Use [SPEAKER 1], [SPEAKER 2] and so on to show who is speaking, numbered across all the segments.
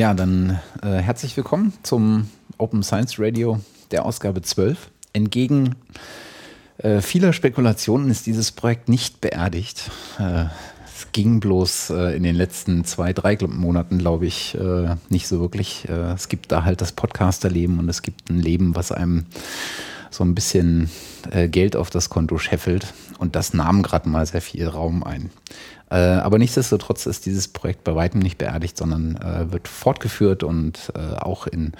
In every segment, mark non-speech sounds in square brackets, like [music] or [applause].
[SPEAKER 1] Ja, dann äh, herzlich willkommen zum Open Science Radio der Ausgabe 12. Entgegen äh, vieler Spekulationen ist dieses Projekt nicht beerdigt. Äh, es ging bloß äh, in den letzten zwei, drei Monaten, glaube ich, äh, nicht so wirklich. Äh, es gibt da halt das Podcasterleben und es gibt ein Leben, was einem so ein bisschen Geld auf das Konto scheffelt. Und das nahm gerade mal sehr viel Raum ein. Äh, aber nichtsdestotrotz ist dieses Projekt bei weitem nicht beerdigt, sondern äh, wird fortgeführt und äh, auch in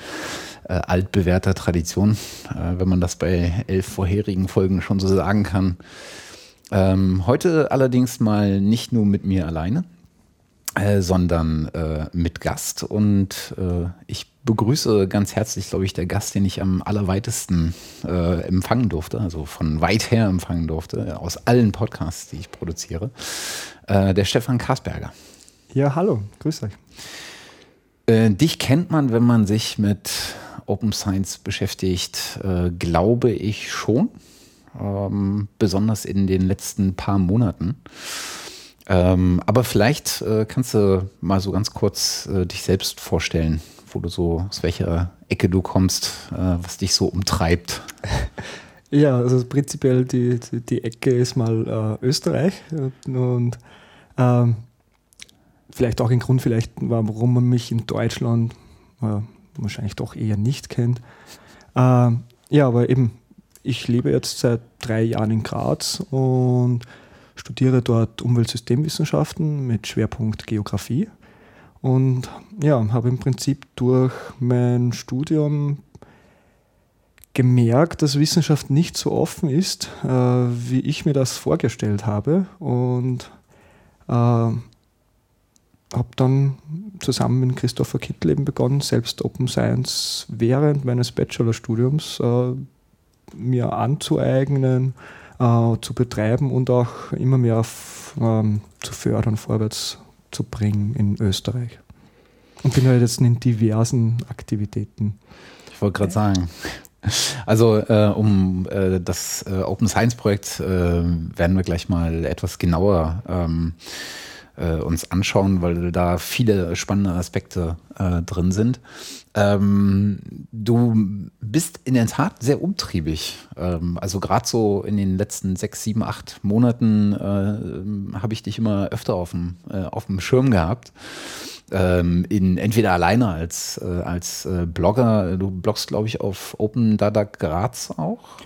[SPEAKER 1] äh, altbewährter Tradition, äh, wenn man das bei elf vorherigen Folgen schon so sagen kann. Ähm, heute allerdings mal nicht nur mit mir alleine, äh, sondern äh, mit Gast. Und äh, ich begrüße ganz herzlich, glaube ich, der Gast, den ich am allerweitesten äh, empfangen durfte, also von weit her empfangen durfte, aus allen Podcasts, die ich produziere, äh, der Stefan Karsberger.
[SPEAKER 2] Ja, hallo, grüß euch.
[SPEAKER 1] Äh, dich kennt man, wenn man sich mit Open Science beschäftigt, glaube ich schon, ähm, besonders in den letzten paar Monaten. Ähm, aber vielleicht äh, kannst du mal so ganz kurz äh, dich selbst vorstellen, wo du so, aus welcher Ecke du kommst, äh, was dich so umtreibt. [laughs]
[SPEAKER 2] Ja, also prinzipiell die, die, die Ecke ist mal äh, Österreich und ähm, vielleicht auch ein Grund, vielleicht, warum man mich in Deutschland äh, wahrscheinlich doch eher nicht kennt. Ähm, ja, aber eben, ich lebe jetzt seit drei Jahren in Graz und studiere dort Umweltsystemwissenschaften mit Schwerpunkt Geografie und ja, habe im Prinzip durch mein Studium gemerkt, dass Wissenschaft nicht so offen ist, äh, wie ich mir das vorgestellt habe und äh, habe dann zusammen mit Christopher Kittel eben begonnen, selbst Open Science während meines Bachelorstudiums äh, mir anzueignen, äh, zu betreiben und auch immer mehr ähm, zu fördern, vorwärts zu bringen in Österreich. Und bin halt jetzt in diversen Aktivitäten.
[SPEAKER 1] Ich wollte gerade sagen, also äh, um äh, das äh, Open Science Projekt äh, werden wir gleich mal etwas genauer ähm, äh, uns anschauen, weil da viele spannende Aspekte äh, drin sind. Ähm, du bist in der Tat sehr umtriebig. Ähm, also gerade so in den letzten sechs, sieben, acht Monaten äh, habe ich dich immer öfter auf dem, äh, auf dem Schirm gehabt. Ähm, in, entweder alleine als, äh, als äh, Blogger. Du bloggst, glaube ich, auf Open Data Graz auch.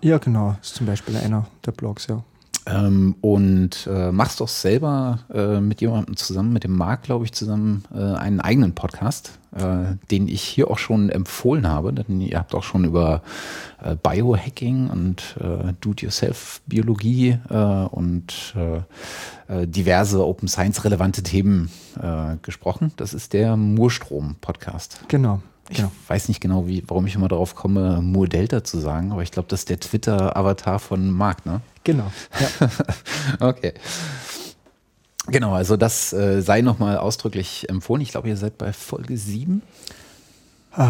[SPEAKER 2] Ja, genau. Ist zum Beispiel einer der Blogs, ja.
[SPEAKER 1] Ähm, und äh, machst doch selber äh, mit jemandem zusammen, mit dem Marc, glaube ich, zusammen äh, einen eigenen Podcast, äh, den ich hier auch schon empfohlen habe. Denn ihr habt auch schon über äh, Biohacking und äh, Do-it-yourself-Biologie und diverse Open Science-relevante Themen gesprochen. Das ist der Murstrom-Podcast.
[SPEAKER 2] Genau.
[SPEAKER 1] Ich genau. weiß nicht genau, wie, warum ich immer darauf komme, Mur Delta zu sagen, aber ich glaube, das ist der Twitter-Avatar von Marc, ne?
[SPEAKER 2] Genau. Ja. [laughs]
[SPEAKER 1] okay. Genau, also das äh, sei nochmal ausdrücklich empfohlen. Ich glaube, ihr seid bei Folge 7.
[SPEAKER 2] Äh,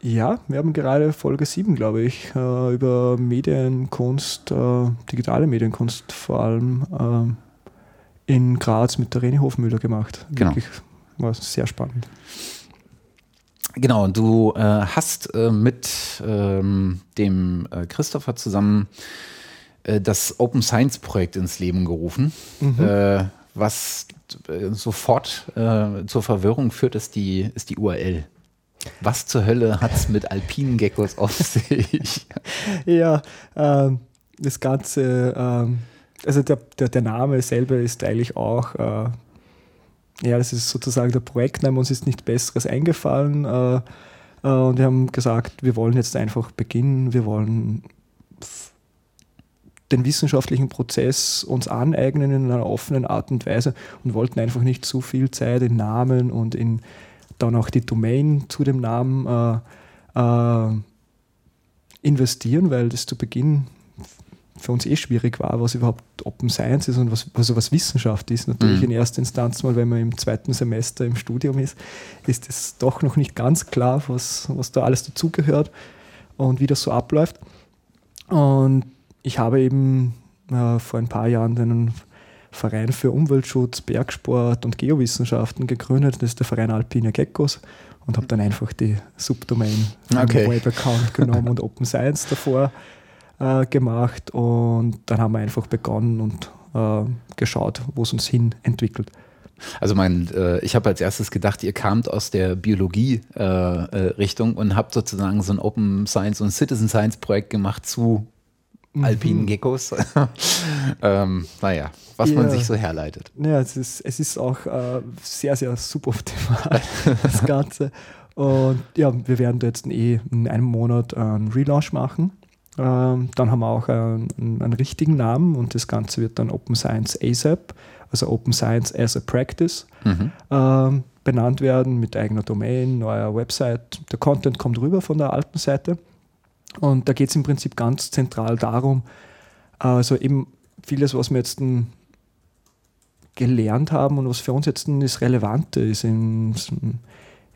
[SPEAKER 2] ja, wir haben gerade Folge 7, glaube ich, äh, über Medienkunst, äh, digitale Medienkunst vor allem äh, in Graz mit der Rene Hofmüller gemacht.
[SPEAKER 1] Genau. Wirklich
[SPEAKER 2] war sehr spannend.
[SPEAKER 1] Genau, du äh, hast mit ähm, dem Christopher zusammen äh, das Open Science Projekt ins Leben gerufen, mhm. äh, was äh, sofort äh, zur Verwirrung führt, ist die, ist die URL. Was zur Hölle hat es mit alpinen Geckos auf [laughs] sich?
[SPEAKER 2] ja, ähm, das Ganze, ähm, also der, der, der, Name selber ist eigentlich auch, äh, ja, das ist sozusagen der Projektname, uns ist nichts Besseres eingefallen. Äh, äh, und wir haben gesagt, wir wollen jetzt einfach beginnen, wir wollen den wissenschaftlichen Prozess uns aneignen in einer offenen Art und Weise und wollten einfach nicht zu viel Zeit in Namen und in dann auch die Domain zu dem Namen äh, äh, investieren, weil das zu Beginn für uns eh schwierig war, was überhaupt Open Science ist und was, also was Wissenschaft ist. Natürlich mhm. in erster Instanz mal, wenn man im zweiten Semester im Studium ist, ist es doch noch nicht ganz klar, was, was da alles dazugehört und wie das so abläuft. Und ich habe eben äh, vor ein paar Jahren einen Verein für Umweltschutz, Bergsport und Geowissenschaften gegründet. Das ist der Verein Alpine Geckos und habe dann einfach die Subdomain
[SPEAKER 1] okay.
[SPEAKER 2] Web-Account genommen [laughs] und Open Science davor äh, gemacht und dann haben wir einfach begonnen und äh, geschaut, wo es uns hin entwickelt.
[SPEAKER 1] Also mein, äh, ich habe als erstes gedacht, ihr kamt aus der Biologie-Richtung äh, äh, und habt sozusagen so ein Open Science und Citizen Science Projekt gemacht zu mhm. alpinen Geckos. [laughs] ähm, naja, was ja. man sich so herleitet.
[SPEAKER 2] Ja, es ist, es ist auch äh, sehr, sehr suboptimal, [laughs] das Ganze. Und ja, wir werden jetzt eh in einem Monat einen Relaunch machen. Ähm, dann haben wir auch einen, einen, richtigen Namen und das Ganze wird dann Open Science ASAP also Open Science as a Practice, mhm. ähm, benannt werden mit eigener Domain, neuer Website. Der Content kommt rüber von der alten Seite. Und da geht es im Prinzip ganz zentral darum, also eben vieles, was wir jetzt gelernt haben und was für uns jetzt das Relevante ist im,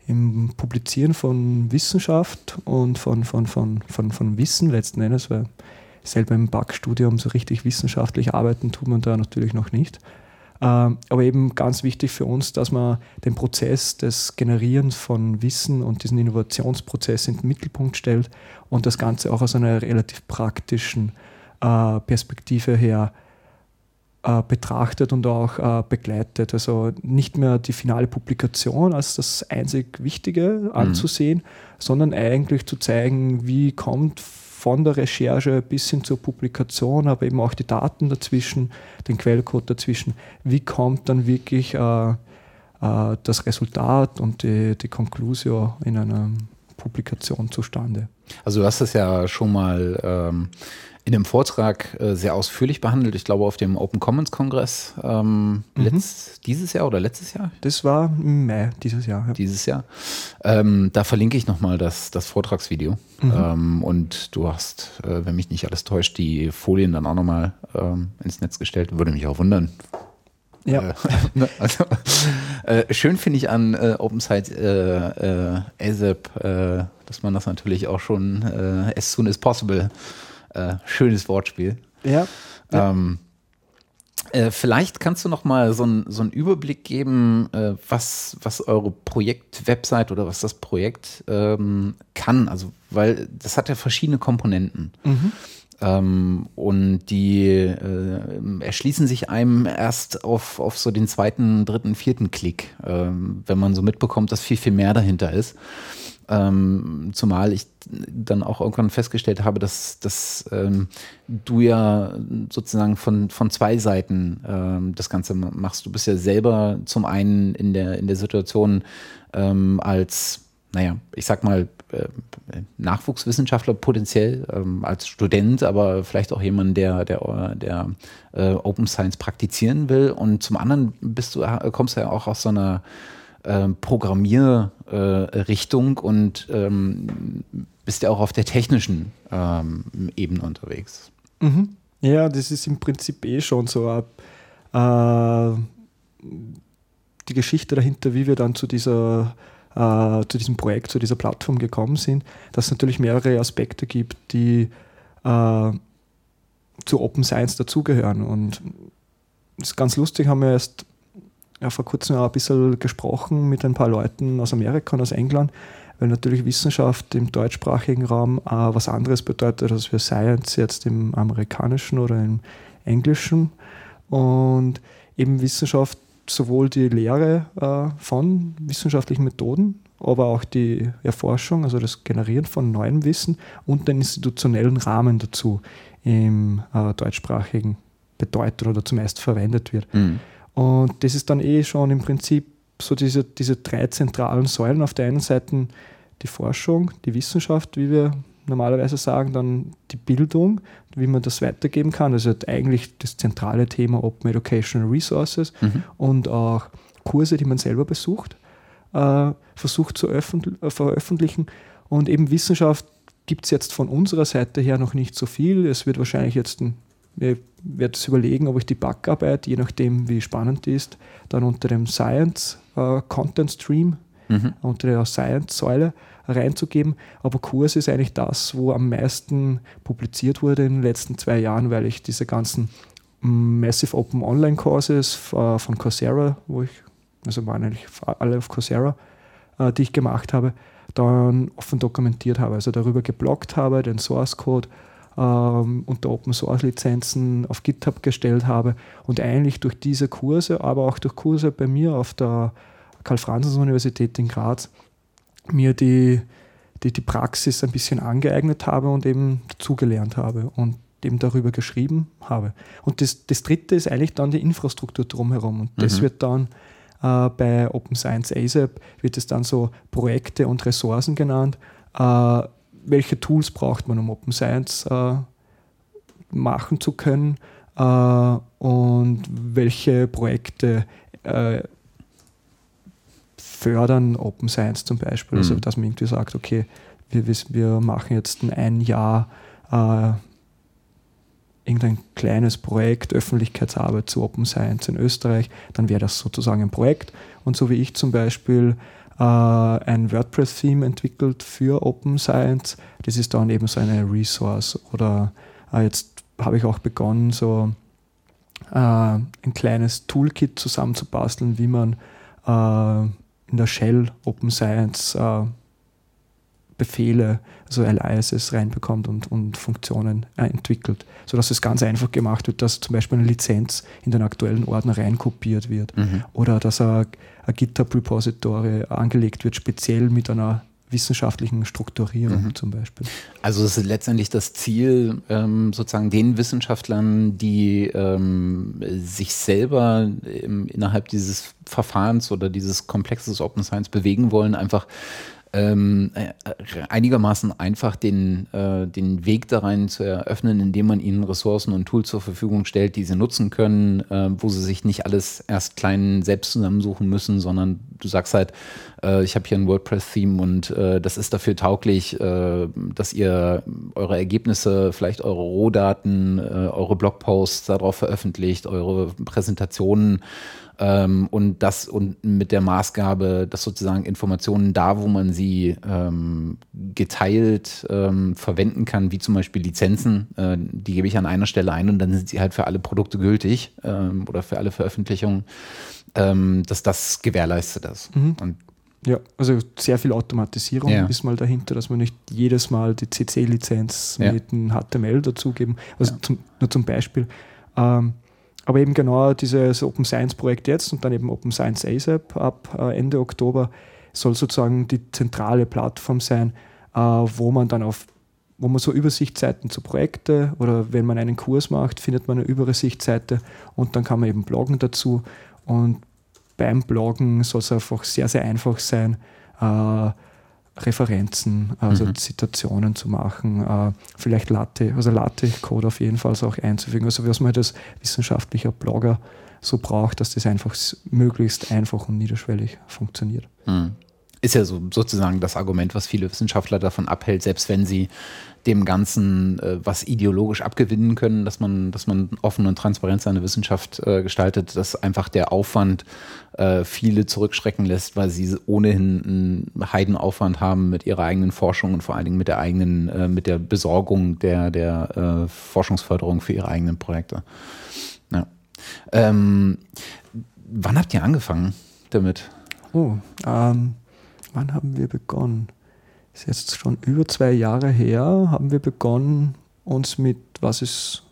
[SPEAKER 2] im Publizieren von Wissenschaft und von, von, von, von, von Wissen letzten Endes, weil selber im Backstudium so richtig wissenschaftlich arbeiten tut man da natürlich noch nicht. Ähm, aber eben ganz wichtig für uns, dass man den Prozess des Generierens von Wissen und diesen Innovationsprozess in den Mittelpunkt stellt und das Ganze auch aus einer relativ praktischen äh, Perspektive her betrachtet und auch äh, begleitet. Also nicht mehr die finale Publikation als das einzig Wichtige mhm. anzusehen, mhm. sondern eigentlich zu zeigen, wie kommt von der Recherche bis hin zur Publikation, aber eben auch die Daten dazwischen, den Quellcode dazwischen. Wie kommt dann wirklich äh, äh, das Resultat und die, die Conclusio in einer Publikation zustande?
[SPEAKER 1] Also du hast es ja schon mal ähm, in einem Vortrag äh, sehr ausführlich behandelt. Ich glaube auf dem Open Commons Kongress ähm, mhm. letzt, dieses Jahr oder letztes Jahr?
[SPEAKER 2] Das war Mai dieses Jahr.
[SPEAKER 1] Ja. Dieses Jahr. Ähm, da verlinke ich nochmal das, das Vortragsvideo. Mhm. Ähm, und du hast, äh, wenn mich nicht alles täuscht, die Folien dann auch nochmal ähm, ins Netz gestellt. Würde mich auch wundern. Ja. Äh, [laughs] ne, also, äh, schön finde ich an äh, OpenSite äh, ASAP, dass man das natürlich auch schon as soon as possible äh, schönes Wortspiel.
[SPEAKER 2] Ja.
[SPEAKER 1] Ähm, äh, vielleicht kannst du noch mal so, ein, so einen Überblick geben, äh, was, was eure Projekt-Website oder was das Projekt ähm, kann. Also, weil das hat ja verschiedene Komponenten. Mhm. Ähm, und die äh, erschließen sich einem erst auf, auf so den zweiten, dritten, vierten Klick, ähm, wenn man so mitbekommt, dass viel, viel mehr dahinter ist. Ähm, zumal ich dann auch irgendwann festgestellt habe, dass, dass ähm, du ja sozusagen von, von zwei Seiten ähm, das Ganze machst. Du bist ja selber zum einen in der, in der Situation ähm, als, naja, ich sag mal, Nachwuchswissenschaftler potenziell, ähm, als Student, aber vielleicht auch jemand, der, der, der äh, Open Science praktizieren will. Und zum anderen bist du, kommst du ja auch aus so einer ähm, Programmierrichtung äh, und ähm, bist ja auch auf der technischen ähm, Ebene unterwegs.
[SPEAKER 2] Mhm. Ja, das ist im Prinzip eh schon so äh, die Geschichte dahinter, wie wir dann zu dieser äh, zu diesem Projekt, zu dieser Plattform gekommen sind, dass es natürlich mehrere Aspekte gibt, die äh, zu Open Science dazugehören. Und das ist ganz lustig, haben wir erst ja, vor kurzem auch ein bisschen gesprochen mit ein paar Leuten aus Amerika und aus England, weil natürlich Wissenschaft im deutschsprachigen Raum auch was anderes bedeutet als für Science jetzt im amerikanischen oder im englischen. Und eben Wissenschaft sowohl die Lehre äh, von wissenschaftlichen Methoden, aber auch die Erforschung, also das Generieren von neuem Wissen und den institutionellen Rahmen dazu im äh, deutschsprachigen bedeutet oder zumeist verwendet wird. Mhm. Und das ist dann eh schon im Prinzip so diese, diese drei zentralen Säulen. Auf der einen Seite die Forschung, die Wissenschaft, wie wir normalerweise sagen, dann die Bildung, wie man das weitergeben kann. Also eigentlich das zentrale Thema Open Educational Resources mhm. und auch Kurse, die man selber besucht, äh, versucht zu äh, veröffentlichen. Und eben Wissenschaft gibt es jetzt von unserer Seite her noch nicht so viel. Es wird wahrscheinlich jetzt ein ich werde es überlegen, ob ich die Backarbeit, je nachdem wie spannend die ist, dann unter dem Science äh, Content Stream, mhm. unter der Science-Säule reinzugeben. Aber Kurs ist eigentlich das, wo am meisten publiziert wurde in den letzten zwei Jahren, weil ich diese ganzen Massive Open Online Courses von Coursera, wo ich, also waren eigentlich alle auf Coursera, äh, die ich gemacht habe, dann offen dokumentiert habe, also darüber geblockt habe, den Source Code ähm, unter Open Source Lizenzen auf GitHub gestellt habe und eigentlich durch diese Kurse, aber auch durch Kurse bei mir auf der Karl-Franzens-Universität in Graz mir die, die, die Praxis ein bisschen angeeignet habe und eben dazugelernt habe. Und eben darüber geschrieben habe. Und das, das dritte ist eigentlich dann die Infrastruktur drumherum. Und das mhm. wird dann äh, bei Open Science ASAP, wird es dann so Projekte und Ressourcen genannt. Äh, welche Tools braucht man, um Open Science äh, machen zu können? Äh, und welche Projekte äh, fördern Open Science zum Beispiel? Also, mhm. Dass man irgendwie sagt, okay, wir, wir machen jetzt ein Jahr äh, irgendein kleines Projekt, Öffentlichkeitsarbeit zu Open Science in Österreich, dann wäre das sozusagen ein Projekt. Und so wie ich zum Beispiel äh, ein WordPress-Theme entwickelt für Open Science, das ist dann eben so eine Resource. Oder äh, jetzt habe ich auch begonnen, so äh, ein kleines Toolkit zusammenzubasteln, wie man äh, in der Shell Open Science äh, Befehle, also Aliases reinbekommt und, und Funktionen äh, entwickelt, sodass es ganz einfach gemacht wird, dass zum Beispiel eine Lizenz in den aktuellen Ordner reinkopiert wird mhm. oder dass ein, ein GitHub-Repository angelegt wird, speziell mit einer wissenschaftlichen Strukturierung mhm. zum Beispiel.
[SPEAKER 1] Also es ist letztendlich das Ziel, ähm, sozusagen den Wissenschaftlern, die ähm, sich selber im, innerhalb dieses Verfahrens oder dieses Komplexes Open Science bewegen wollen, einfach ähm, äh, einigermaßen einfach den, äh, den Weg da rein zu eröffnen, indem man ihnen Ressourcen und Tools zur Verfügung stellt, die sie nutzen können, äh, wo sie sich nicht alles erst klein selbst zusammensuchen müssen, sondern du sagst halt, äh, ich habe hier ein WordPress-Theme und äh, das ist dafür tauglich, äh, dass ihr eure Ergebnisse, vielleicht eure Rohdaten, eure Blogposts darauf veröffentlicht, eure Präsentationen ähm, und das und mit der Maßgabe, dass sozusagen Informationen da, wo man sie ähm, geteilt ähm, verwenden kann, wie zum Beispiel Lizenzen, äh, die gebe ich an einer Stelle ein und dann sind sie halt für alle Produkte gültig ähm, oder für alle Veröffentlichungen, ähm, dass das gewährleistet ist.
[SPEAKER 2] Mhm. Und ja, also sehr viel Automatisierung ja. ist mal dahinter, dass man nicht jedes Mal die CC-Lizenz ja. mit einem HTML dazugeben. Also ja. zum, nur zum Beispiel. Ähm, aber eben genau dieses Open Science Projekt jetzt und dann eben Open Science ASAP ab äh, Ende Oktober soll sozusagen die zentrale Plattform sein, äh, wo man dann auf wo man so Übersichtsseiten zu Projekte oder wenn man einen Kurs macht, findet man eine Übersichtsseite und dann kann man eben bloggen dazu. Und beim Bloggen soll es einfach sehr, sehr einfach sein, äh, Referenzen, also mhm. Zitationen zu machen, äh, vielleicht Latte, also Latte-Code auf jeden Fall auch einzufügen. Also was man halt als wissenschaftlicher Blogger so braucht, dass das einfach möglichst einfach und niederschwellig funktioniert.
[SPEAKER 1] Mhm ist ja so sozusagen das Argument, was viele Wissenschaftler davon abhält, selbst wenn sie dem Ganzen äh, was ideologisch abgewinnen können, dass man, dass man offen und transparent seine Wissenschaft äh, gestaltet, dass einfach der Aufwand äh, viele zurückschrecken lässt, weil sie ohnehin einen Heidenaufwand haben mit ihrer eigenen Forschung und vor allen Dingen mit der eigenen, äh, mit der Besorgung der, der äh, Forschungsförderung für ihre eigenen Projekte. Ja. Ähm, wann habt ihr angefangen damit?
[SPEAKER 2] Oh, ähm, wann haben wir begonnen? ist jetzt schon über zwei Jahre her, haben wir begonnen, uns mit was ist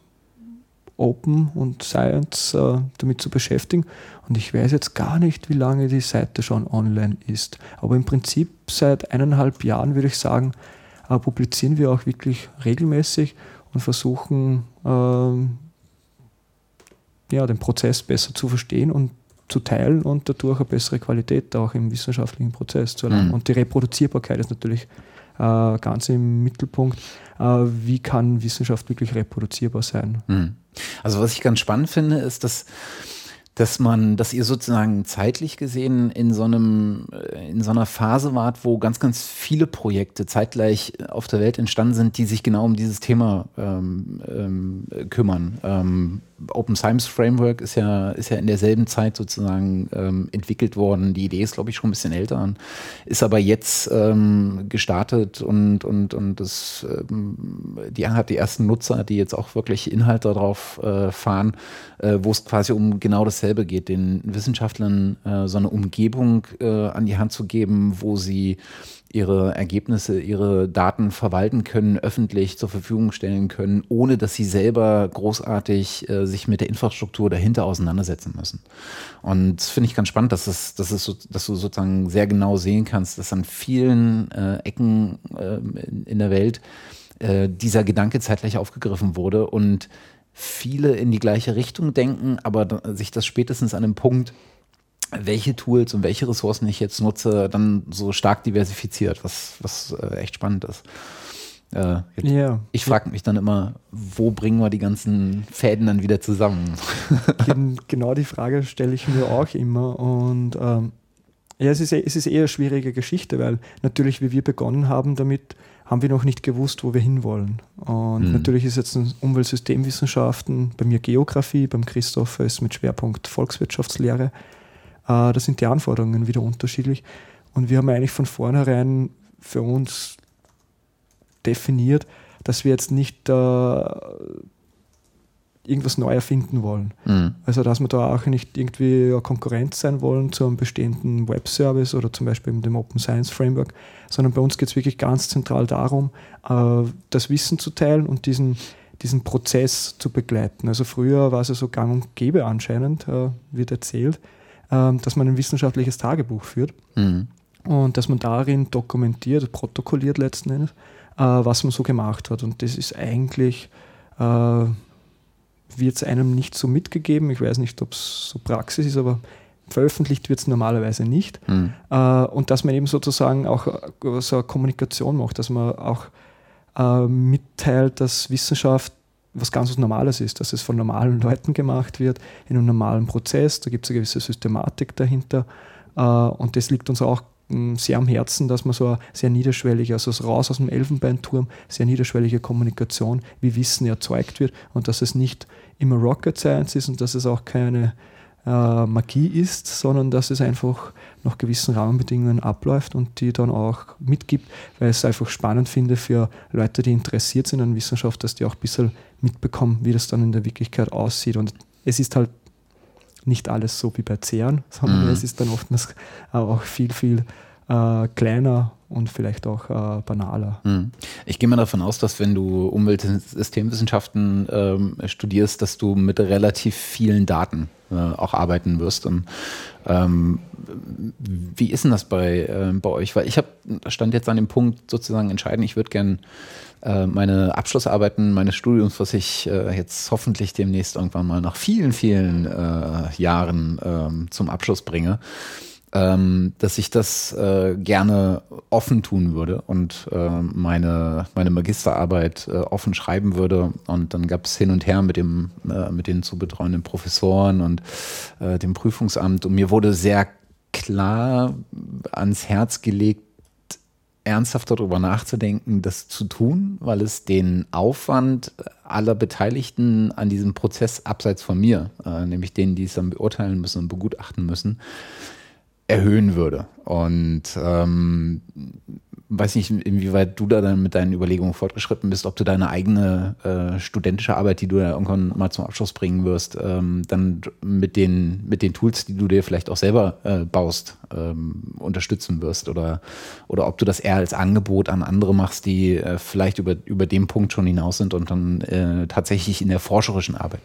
[SPEAKER 2] Open und Science äh, damit zu beschäftigen. Und ich weiß jetzt gar nicht, wie lange die Seite schon online ist. Aber im Prinzip seit eineinhalb Jahren würde ich sagen, äh, publizieren wir auch wirklich regelmäßig und versuchen, äh, ja, den Prozess besser zu verstehen und zu teilen und dadurch eine bessere Qualität auch im wissenschaftlichen Prozess zu erlangen. Mhm. Und die Reproduzierbarkeit ist natürlich äh, ganz im Mittelpunkt. Äh, wie kann Wissenschaft wirklich reproduzierbar sein?
[SPEAKER 1] Mhm. Also was ich ganz spannend finde, ist, dass dass man, dass ihr sozusagen zeitlich gesehen in so einem, äh, in so einer Phase wart, wo ganz, ganz viele Projekte zeitgleich auf der Welt entstanden sind, die sich genau um dieses Thema ähm, ähm, kümmern. Ähm, Open Science Framework ist ja, ist ja in derselben Zeit sozusagen ähm, entwickelt worden. Die Idee ist, glaube ich, schon ein bisschen älter, ist aber jetzt ähm, gestartet und, und, und das, ähm, die hat die ersten Nutzer, die jetzt auch wirklich Inhalte darauf äh, fahren, äh, wo es quasi um genau dasselbe geht, den Wissenschaftlern äh, so eine Umgebung äh, an die Hand zu geben, wo sie ihre Ergebnisse, ihre Daten verwalten können, öffentlich zur Verfügung stellen können, ohne dass sie selber großartig äh, sich mit der Infrastruktur dahinter auseinandersetzen müssen. Und das finde ich ganz spannend, dass, es, dass, es so, dass du sozusagen sehr genau sehen kannst, dass an vielen äh, Ecken äh, in, der Welt äh, dieser Gedanke zeitgleich aufgegriffen wurde und viele in die gleiche Richtung denken, aber sich das spätestens an einem Punkt welche Tools und welche Ressourcen ich jetzt nutze, dann so stark diversifiziert, was, was äh, echt spannend ist. Äh, jetzt, ja. Ich frage mich dann immer, wo bringen wir die ganzen Fäden dann wieder zusammen? [laughs]
[SPEAKER 2] genau die Frage stelle ich mir auch immer. Und ähm, ja, es ist, es ist eher eine schwierige Geschichte, weil natürlich, wie wir begonnen haben damit, haben wir noch nicht gewusst, wo wir hinwollen. Und mhm. natürlich ist jetzt Umweltsystemwissenschaften, bei mir Geografie, beim Christoph ist mit Schwerpunkt Volkswirtschaftslehre. Äh, da sind die Anforderungen wieder unterschiedlich. Und wir haben eigentlich von vornherein für uns definiert, dass wir jetzt nicht äh, irgendwas neu erfinden wollen. Mhm. Also dass wir da auch nicht irgendwie Konkurrenz sein wollen zu einem bestehenden Web-Service oder zum Beispiel dem Open Science Framework, sondern bei uns geht es wirklich ganz zentral darum, äh, das Wissen zu teilen und diesen, diesen Prozess zu begleiten. Also früher war es ja so gang und gäbe anscheinend, äh, wird erzählt, dass man ein wissenschaftliches Tagebuch führt mhm. und dass man darin dokumentiert, protokolliert letzten Endes, äh, was man so gemacht hat. Und das ist eigentlich, äh, wird es einem nicht so mitgegeben. Ich weiß nicht, ob es so Praxis ist, aber veröffentlicht wird es normalerweise nicht. Mhm. Äh, und dass man eben sozusagen auch so eine Kommunikation macht, dass man auch mitteilt, dass Wissenschaft was ganz was Normales ist, dass es von normalen Leuten gemacht wird, in einem normalen Prozess, da gibt es eine gewisse Systematik dahinter. Äh, und das liegt uns auch hm, sehr am Herzen, dass man so eine sehr niederschwellige, also raus aus dem Elfenbeinturm, sehr niederschwellige Kommunikation, wie Wissen erzeugt wird und dass es nicht immer Rocket Science ist und dass es auch keine äh, Magie ist, sondern dass es einfach nach gewissen Rahmenbedingungen abläuft und die dann auch mitgibt, weil ich es einfach spannend finde für Leute, die interessiert sind an Wissenschaft, dass die auch ein bisschen mitbekommen, wie das dann in der Wirklichkeit aussieht. Und es ist halt nicht alles so wie bei CERN, sondern mhm. es ist dann oftmals auch viel, viel äh, kleiner und vielleicht auch äh, banaler.
[SPEAKER 1] Mhm. Ich gehe mal davon aus, dass wenn du Umweltsystemwissenschaften ähm, studierst, dass du mit relativ vielen Daten äh, auch arbeiten wirst. Und, ähm, wie ist denn das bei, äh, bei euch? Weil ich habe stand jetzt an dem Punkt sozusagen entscheiden, ich würde gerne äh, meine Abschlussarbeiten meines Studiums, was ich äh, jetzt hoffentlich demnächst irgendwann mal nach vielen, vielen Jahren ähm, zum Abschluss bringe ähm, dass ich das äh, gerne offen tun würde und äh, meine, meine Magisterarbeit äh, offen schreiben würde. Und dann gab es hin und her mit, dem, äh, mit den zu betreuenden Professoren und äh, dem Prüfungsamt. Und mir wurde sehr klar ans Herz gelegt, ernsthaft darüber nachzudenken, das zu tun, weil es den Aufwand aller Beteiligten an diesem Prozess abseits von mir, äh, nämlich denen, die es dann beurteilen müssen und begutachten müssen, erhöhen würde. Und ähm, weiß nicht, inwieweit du da dann mit deinen Überlegungen fortgeschritten bist, ob du deine eigene äh, studentische Arbeit, die du ja irgendwann mal zum Abschluss bringen wirst, ähm, dann mit den, mit den Tools, die du dir vielleicht auch selber äh, baust, ähm, unterstützen wirst oder, oder ob du das eher als Angebot an andere machst, die äh, vielleicht über, über den Punkt schon hinaus sind und dann äh, tatsächlich in der forscherischen Arbeit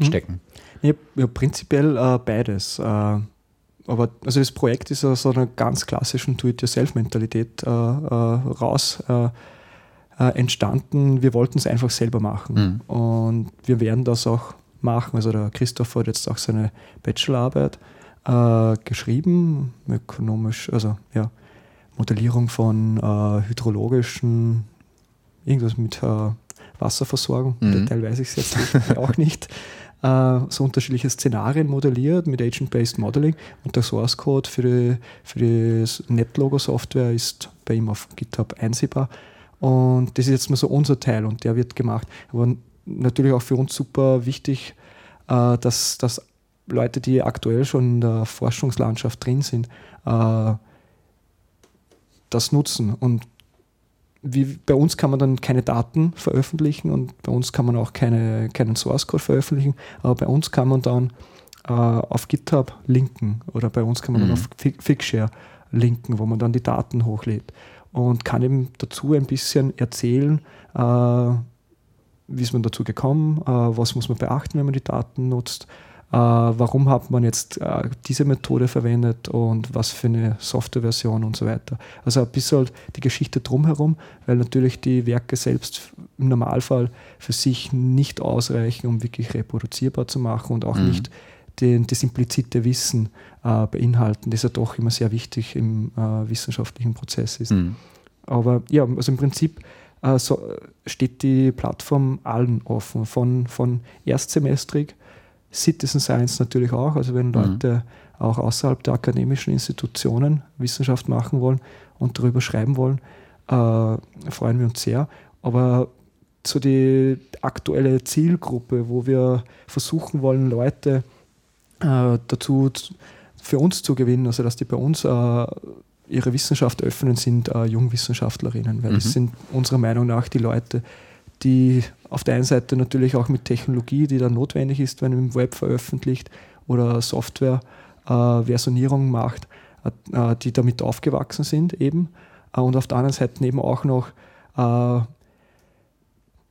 [SPEAKER 1] mhm. stecken.
[SPEAKER 2] Ja, ja prinzipiell äh, beides. Aber also das Projekt ist aus einer ganz klassischen Do-it-yourself-Mentalität äh, äh, raus äh, äh entstanden. Wir wollten es einfach selber machen mhm. und wir werden das auch machen. Also der Christoph hat jetzt auch seine Bachelorarbeit äh, geschrieben, ökonomisch, also ja, Modellierung von äh, hydrologischen, irgendwas mit Wasserversorgung. Mhm. Detail weiß ich es jetzt auch nicht [laughs] äh, so unterschiedliche Szenarien modelliert mit Agent-Based Modeling und der Source Code für die, für die NetLogo-Software ist bei ihm auf GitHub einsehbar. Und das ist jetzt mal so unser Teil und der wird gemacht. Aber natürlich auch für uns super wichtig, äh, dass, dass Leute, die aktuell schon in der Forschungslandschaft drin sind, äh, das nutzen. Und wie, bei uns kann man dann keine Daten veröffentlichen und bei uns kann man auch keine, keinen Source Code veröffentlichen, aber bei uns kann man dann äh, auf GitHub linken oder bei uns kann man mhm. dann auf Figshare linken, wo man dann die Daten hochlädt und kann eben dazu ein bisschen erzählen, äh, wie ist man dazu gekommen, äh, was muss man beachten, wenn man die Daten nutzt, warum hat man jetzt äh, diese Methode verwendet und was für eine Softwareversion und so weiter. Also ein bisschen halt die Geschichte drumherum, weil natürlich die Werke selbst im Normalfall für sich nicht ausreichen, um wirklich reproduzierbar zu machen und auch mhm. nicht den, das implizite Wissen äh, beinhalten, das ja doch immer sehr wichtig im äh, wissenschaftlichen Prozess ist. Mhm. Aber ja, also im Prinzip äh, so steht die Plattform allen offen, von, von erstsemestrig Citizen Science natürlich auch, also wenn mhm. Leute mhm. auch außerhalb der akademischen Institutionen Wissenschaft machen wollen und darüber schreiben wollen, äh, freuen wir uns sehr. Aber so die aktuelle Zielgruppe, wo wir versuchen wollen, Leute äh, dazu für uns zu gewinnen, also dass die bei uns äh, ihre Wissenschaft öffnen, sind äh, Jungwissenschaftlerinnen, weil mhm. das sind unserer Meinung nach die Leute, die auf der einen Seite natürlich auch mit Technologie, die dann notwendig ist, wenn man im Web veröffentlicht oder Software äh, Versionierung macht, äh, die damit aufgewachsen sind eben äh, und auf der anderen Seite eben auch noch äh,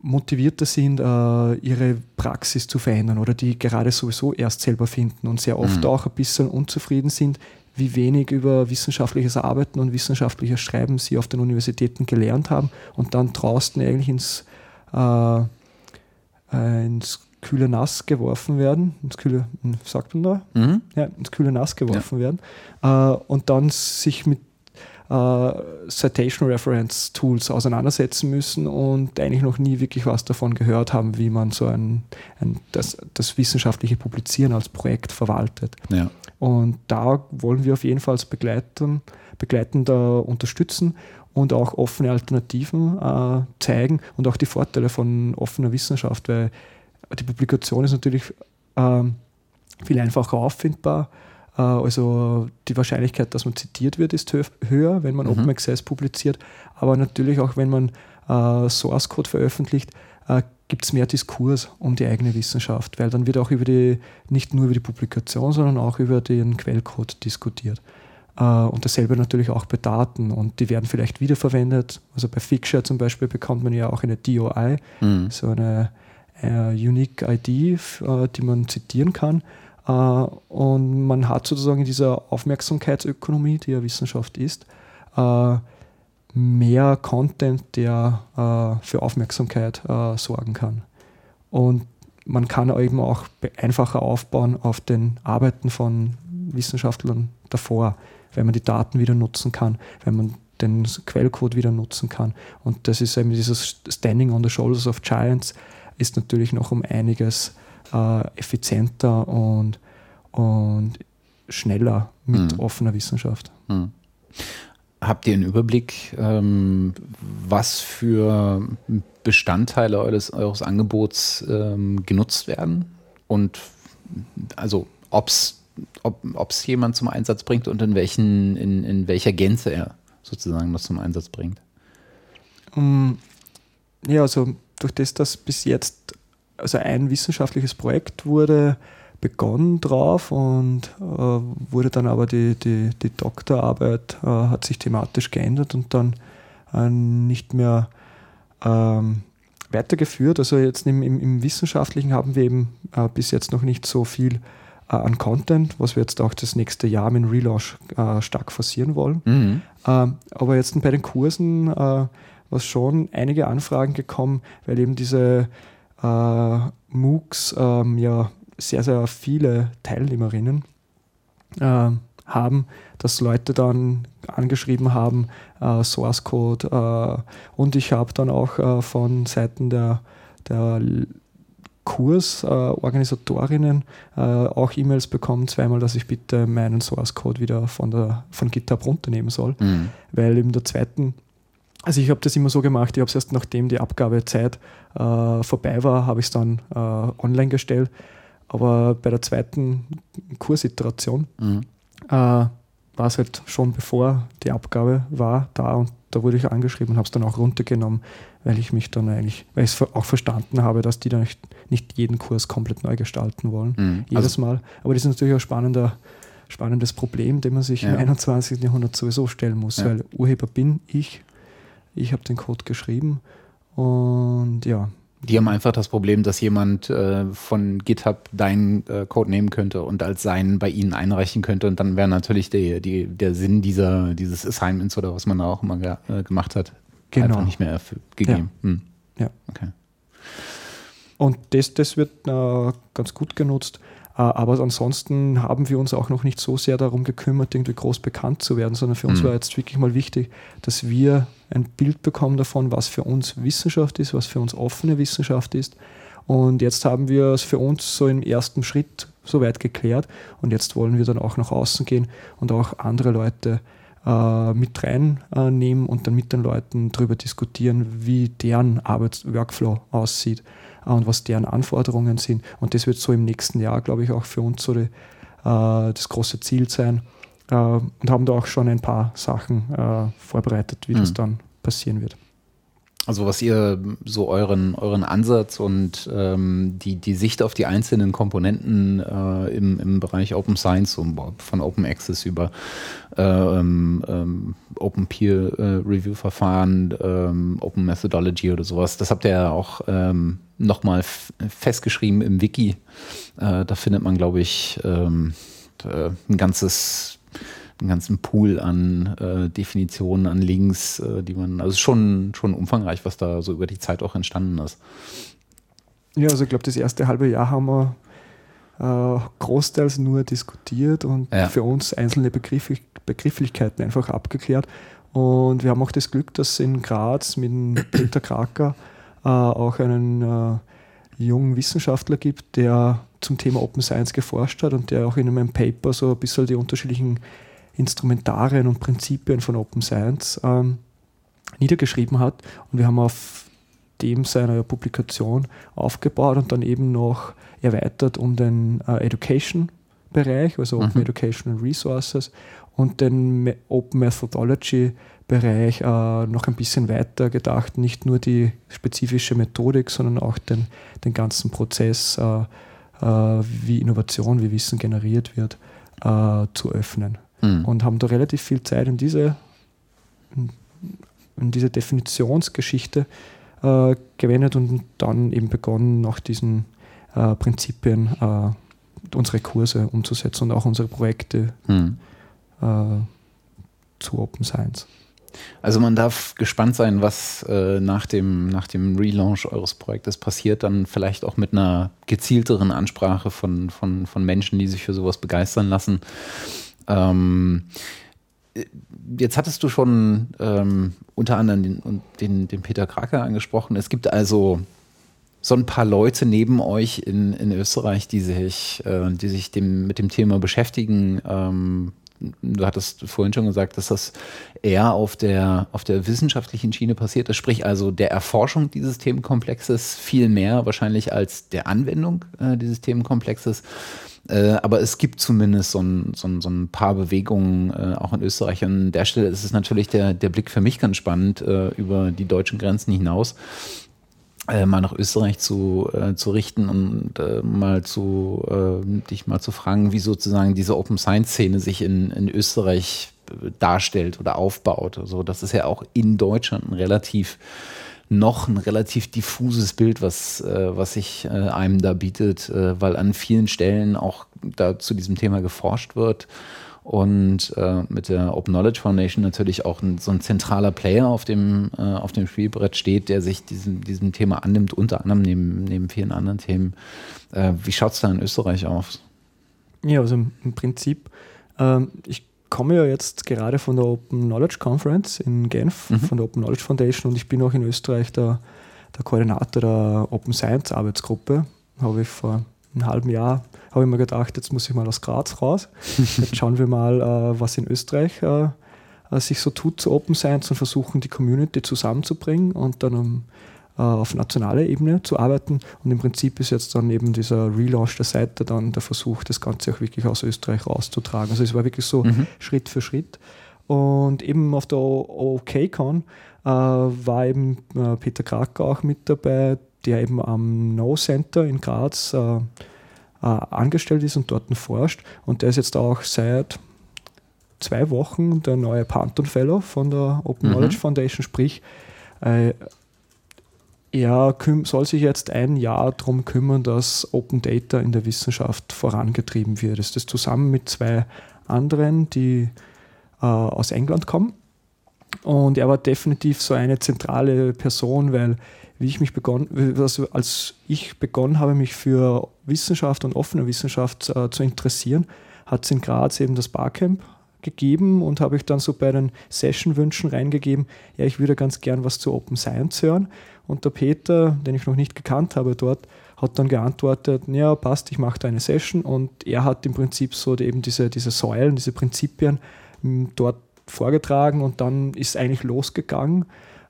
[SPEAKER 2] motivierter sind, äh, ihre Praxis zu verändern oder die gerade sowieso erst selber finden und sehr oft mhm. auch ein bisschen unzufrieden sind, wie wenig über wissenschaftliches Arbeiten und wissenschaftliches Schreiben sie auf den Universitäten gelernt haben und dann draußen eigentlich ins äh, äh, ins kühle Nass geworfen werden, ins kühle, hm, sagt man da? Mhm. Ja, ins kühle Nass geworfen ja. werden äh, und dann sich mit äh, Citation Reference Tools auseinandersetzen müssen und eigentlich noch nie wirklich was davon gehört haben, wie man so ein, ein das, das wissenschaftliche Publizieren als Projekt verwaltet. Ja. Und da wollen wir auf jeden Fall als Begleitern, Begleitender unterstützen und auch offene Alternativen äh, zeigen und auch die Vorteile von offener Wissenschaft, weil die Publikation ist natürlich äh, viel einfacher auffindbar. Äh, also die Wahrscheinlichkeit, dass man zitiert wird, ist höher, wenn man mhm. Open Access publiziert. Aber natürlich auch, wenn man äh, Source Code veröffentlicht, äh, gibt es mehr Diskurs um die eigene Wissenschaft, weil dann wird auch über die, nicht nur über die Publikation, sondern auch über den Quellcode diskutiert. Äh, und dasselbe natürlich auch bei Daten und die werden vielleicht wiederverwendet. Also bei Figshare zum Beispiel bekommt man ja auch eine DOI, mhm. so eine äh, Unique ID, äh, die man zitieren kann. Äh, und man hat sozusagen in dieser Aufmerksamkeitsökonomie, die ja Wissenschaft ist, äh, mehr Content, der äh, für Aufmerksamkeit sorgen kann. Und man kann eben auch einfacher aufbauen auf den Arbeiten von Wissenschaftlern davor wenn man die Daten wieder nutzen kann, wenn man den Quellcode wieder nutzen kann. Und das ist eben dieses Standing on the Shoulders of Giants ist natürlich noch um einiges äh, effizienter und, und schneller mit hm. offener Wissenschaft. Hm.
[SPEAKER 1] Habt ihr einen Überblick, ähm, was für Bestandteile eures, eures Angebots ähm, genutzt werden? Und also ob es ob es jemand zum Einsatz bringt und in, welchen, in, in welcher Gänze er sozusagen das zum Einsatz bringt.
[SPEAKER 2] Um, ja, also durch das, dass bis jetzt also ein wissenschaftliches Projekt wurde begonnen drauf und äh, wurde dann aber die, die, die Doktorarbeit äh, hat sich thematisch geändert und dann äh, nicht mehr ähm, weitergeführt. Also jetzt im, im, im Wissenschaftlichen haben wir eben äh, bis jetzt noch nicht so viel äh, an Content, was wir jetzt auch das nächste Jahr mit dem Relaunch äh, stark forcieren wollen. Mhm. Ähm, aber jetzt bei den Kursen äh, was schon einige Anfragen gekommen, weil eben diese äh, MOOCs ähm, ja sehr, sehr viele Teilnehmerinnen äh, haben, dass Leute dann angeschrieben haben, äh, Source Code. Äh, und ich habe dann auch äh, von Seiten der, der Kursorganisatorinnen äh, auch E-Mails bekommen, zweimal, dass ich bitte meinen Source Code wieder von, der, von GitHub runternehmen soll. Mhm. Weil in der zweiten, also ich habe das immer so gemacht, ich habe es erst nachdem die Abgabezeit äh, vorbei war, habe ich es dann äh, online gestellt. Aber bei der zweiten Kursiteration mhm. äh, war es halt schon bevor die Abgabe war da und da wurde ich angeschrieben und habe es dann auch runtergenommen, weil ich mich dann eigentlich, weil ich es auch verstanden habe, dass die dann nicht, nicht jeden Kurs komplett neu gestalten wollen, mhm. jedes also, Mal. Aber das ist natürlich ein spannender, spannendes Problem, dem man sich ja. im 21. Jahrhundert sowieso stellen muss, ja. weil Urheber bin ich, ich habe den Code geschrieben und ja,
[SPEAKER 1] die haben einfach das Problem, dass jemand äh, von GitHub deinen äh, Code nehmen könnte und als seinen bei ihnen einreichen könnte. Und dann wäre natürlich die, die, der Sinn dieser, dieses Assignments oder was man da auch immer ge äh, gemacht hat, genau. einfach nicht mehr gegeben.
[SPEAKER 2] Ja. Hm. ja. Okay. Und das, das wird äh, ganz gut genutzt. Äh, aber ansonsten haben wir uns auch noch nicht so sehr darum gekümmert, irgendwie groß bekannt zu werden, sondern für uns mhm. war jetzt wirklich mal wichtig, dass wir ein Bild bekommen davon, was für uns Wissenschaft ist, was für uns offene Wissenschaft ist. Und jetzt haben wir es für uns so im ersten Schritt so weit geklärt und jetzt wollen wir dann auch nach außen gehen und auch andere Leute äh, mit reinnehmen äh, und dann mit den Leuten darüber diskutieren, wie deren Arbeitsworkflow aussieht und was deren Anforderungen sind. Und das wird so im nächsten Jahr, glaube ich, auch für uns so die, äh, das große Ziel sein. Äh, und haben da auch schon ein paar Sachen äh, vorbereitet, wie mhm. das dann passieren wird.
[SPEAKER 1] Also was ihr so euren, euren Ansatz und ähm, die, die Sicht auf die einzelnen Komponenten äh, im, im Bereich Open Science, von Open Access über äh, ähm, ähm, Open Peer äh, Review Verfahren, ähm, Open Methodology oder sowas, das habt ihr ja auch ähm, nochmal festgeschrieben im Wiki. Äh, da findet man, glaube ich, ähm, äh, ein ganzes einen ganzen Pool an äh, Definitionen, an Links, äh, die man, also schon, schon umfangreich, was da so über die Zeit auch entstanden ist.
[SPEAKER 2] Ja, also ich glaube, das erste halbe Jahr haben wir äh, großteils nur diskutiert und ja. für uns einzelne Begrifflich Begrifflichkeiten einfach abgeklärt. Und wir haben auch das Glück, dass in Graz mit [coughs] Peter Kraker äh, auch einen äh, jungen Wissenschaftler gibt, der zum Thema Open Science geforscht hat und der auch in einem Paper so ein bisschen die unterschiedlichen Instrumentarien und Prinzipien von Open Science ähm, niedergeschrieben hat. Und wir haben auf dem seiner Publikation aufgebaut und dann eben noch erweitert um den äh, Education-Bereich, also Open mhm. Educational Resources und den Open Methodology-Bereich äh, noch ein bisschen weiter gedacht, nicht nur die spezifische Methodik, sondern auch den, den ganzen Prozess, äh, äh wie Innovation, wie Wissen generiert wird, äh, zu öffnen mhm. und haben da relativ viel Zeit in diese, in diese Definitionsgeschichte äh, gewendet und dann eben begonnen, nach diesen äh, Prinzipien äh, unsere Kurse umzusetzen und auch unsere Projekte mhm. zu Open Science.
[SPEAKER 1] Also man darf gespannt sein, was äh, nach, dem, nach dem Relaunch eures Projektes passiert, dann vielleicht auch mit einer gezielteren Ansprache von, von, von Menschen, die sich für sowas begeistern lassen. Ähm, jetzt hattest du schon ähm, unter anderem den, den, den Peter Kraker angesprochen. Es gibt also so ein paar Leute neben euch in, in Österreich, die sich, äh, die sich dem, mit dem Thema beschäftigen. Ähm, du hattest vorhin schon gesagt, dass das eher auf der, auf der wissenschaftlichen Schiene passiert ist, sprich also der Erforschung dieses Themenkomplexes viel mehr wahrscheinlich als der Anwendung äh, dieses Themenkomplexes. Äh, aber es gibt zumindest so ein, so ein, so ein paar Bewegungen äh, auch in Österreich. An der Stelle ist es natürlich der, der Blick für mich ganz spannend äh, über die deutschen Grenzen hinaus. Äh, mal nach Österreich zu, äh, zu richten und äh, mal zu dich mal zu fragen, wie sozusagen diese Open Science Szene sich in, in Österreich darstellt oder aufbaut. Also das ist ja auch in Deutschland ein relativ noch ein relativ diffuses Bild, was, äh, was sich äh, einem da bietet, äh, weil an vielen Stellen auch da zu diesem Thema geforscht wird und äh, mit der Open Knowledge Foundation natürlich auch ein, so ein zentraler Player auf dem, äh, auf dem Spielbrett steht, der sich diesem, diesem Thema annimmt, unter anderem neben, neben vielen anderen Themen. Äh, wie schaut es da in Österreich aus?
[SPEAKER 2] Ja, also im, Prinzip, ähm, ich komme ja jetzt gerade von der Open Knowledge Conference in Genf, mhm. von der Open Knowledge Foundation und ich bin auch in Österreich der, der Koordinator der Open Science Arbeitsgruppe. Habe ich vor einem halben Jahr habe ich mir gedacht, jetzt muss ich mal aus Graz raus. [laughs] Jetzt schauen wir mal, äh, was in Österreich äh, äh, sich so tut zu Open Science und versuchen die Community zusammenzubringen und dann um, äh, auf nationaler Ebene zu arbeiten. Und im Prinzip ist jetzt dann eben dieser Relaunch der Seite dann der Versuch, das Ganze auch wirklich aus Österreich rauszutragen. Also es war wirklich so mhm. Schritt für Schritt. Und eben auf der OKCon äh, war eben äh, Peter Kracker auch mit dabei, der eben am No Center in Graz äh, äh, angestellt ist und dort forscht. Und der ist jetzt auch seit zwei Wochen der neue Panton Fellow von der Open mhm. Knowledge Foundation, sprich, äh, er soll sich jetzt ein Jahr darum kümmern, dass Open Data in der Wissenschaft vorangetrieben wird. Das ist das zusammen mit zwei anderen, die äh, aus England kommen. Und er war definitiv so eine zentrale Person, weil wie ich mich begonnen, also als ich begonnen habe, mich für Wissenschaft und offene Wissenschaft äh, zu interessieren, hat es in Graz eben das Barcamp gegeben und habe ich dann so bei den Session-Wünschen reingegeben, ja, ich würde ganz gern was zu Open Science hören. Und der Peter, den ich noch nicht gekannt habe dort, hat dann geantwortet, ja, passt, ich mache da eine Session. Und er hat im Prinzip so eben diese, diese Säulen, diese Prinzipien dort vorgetragen und dann ist eigentlich losgegangen.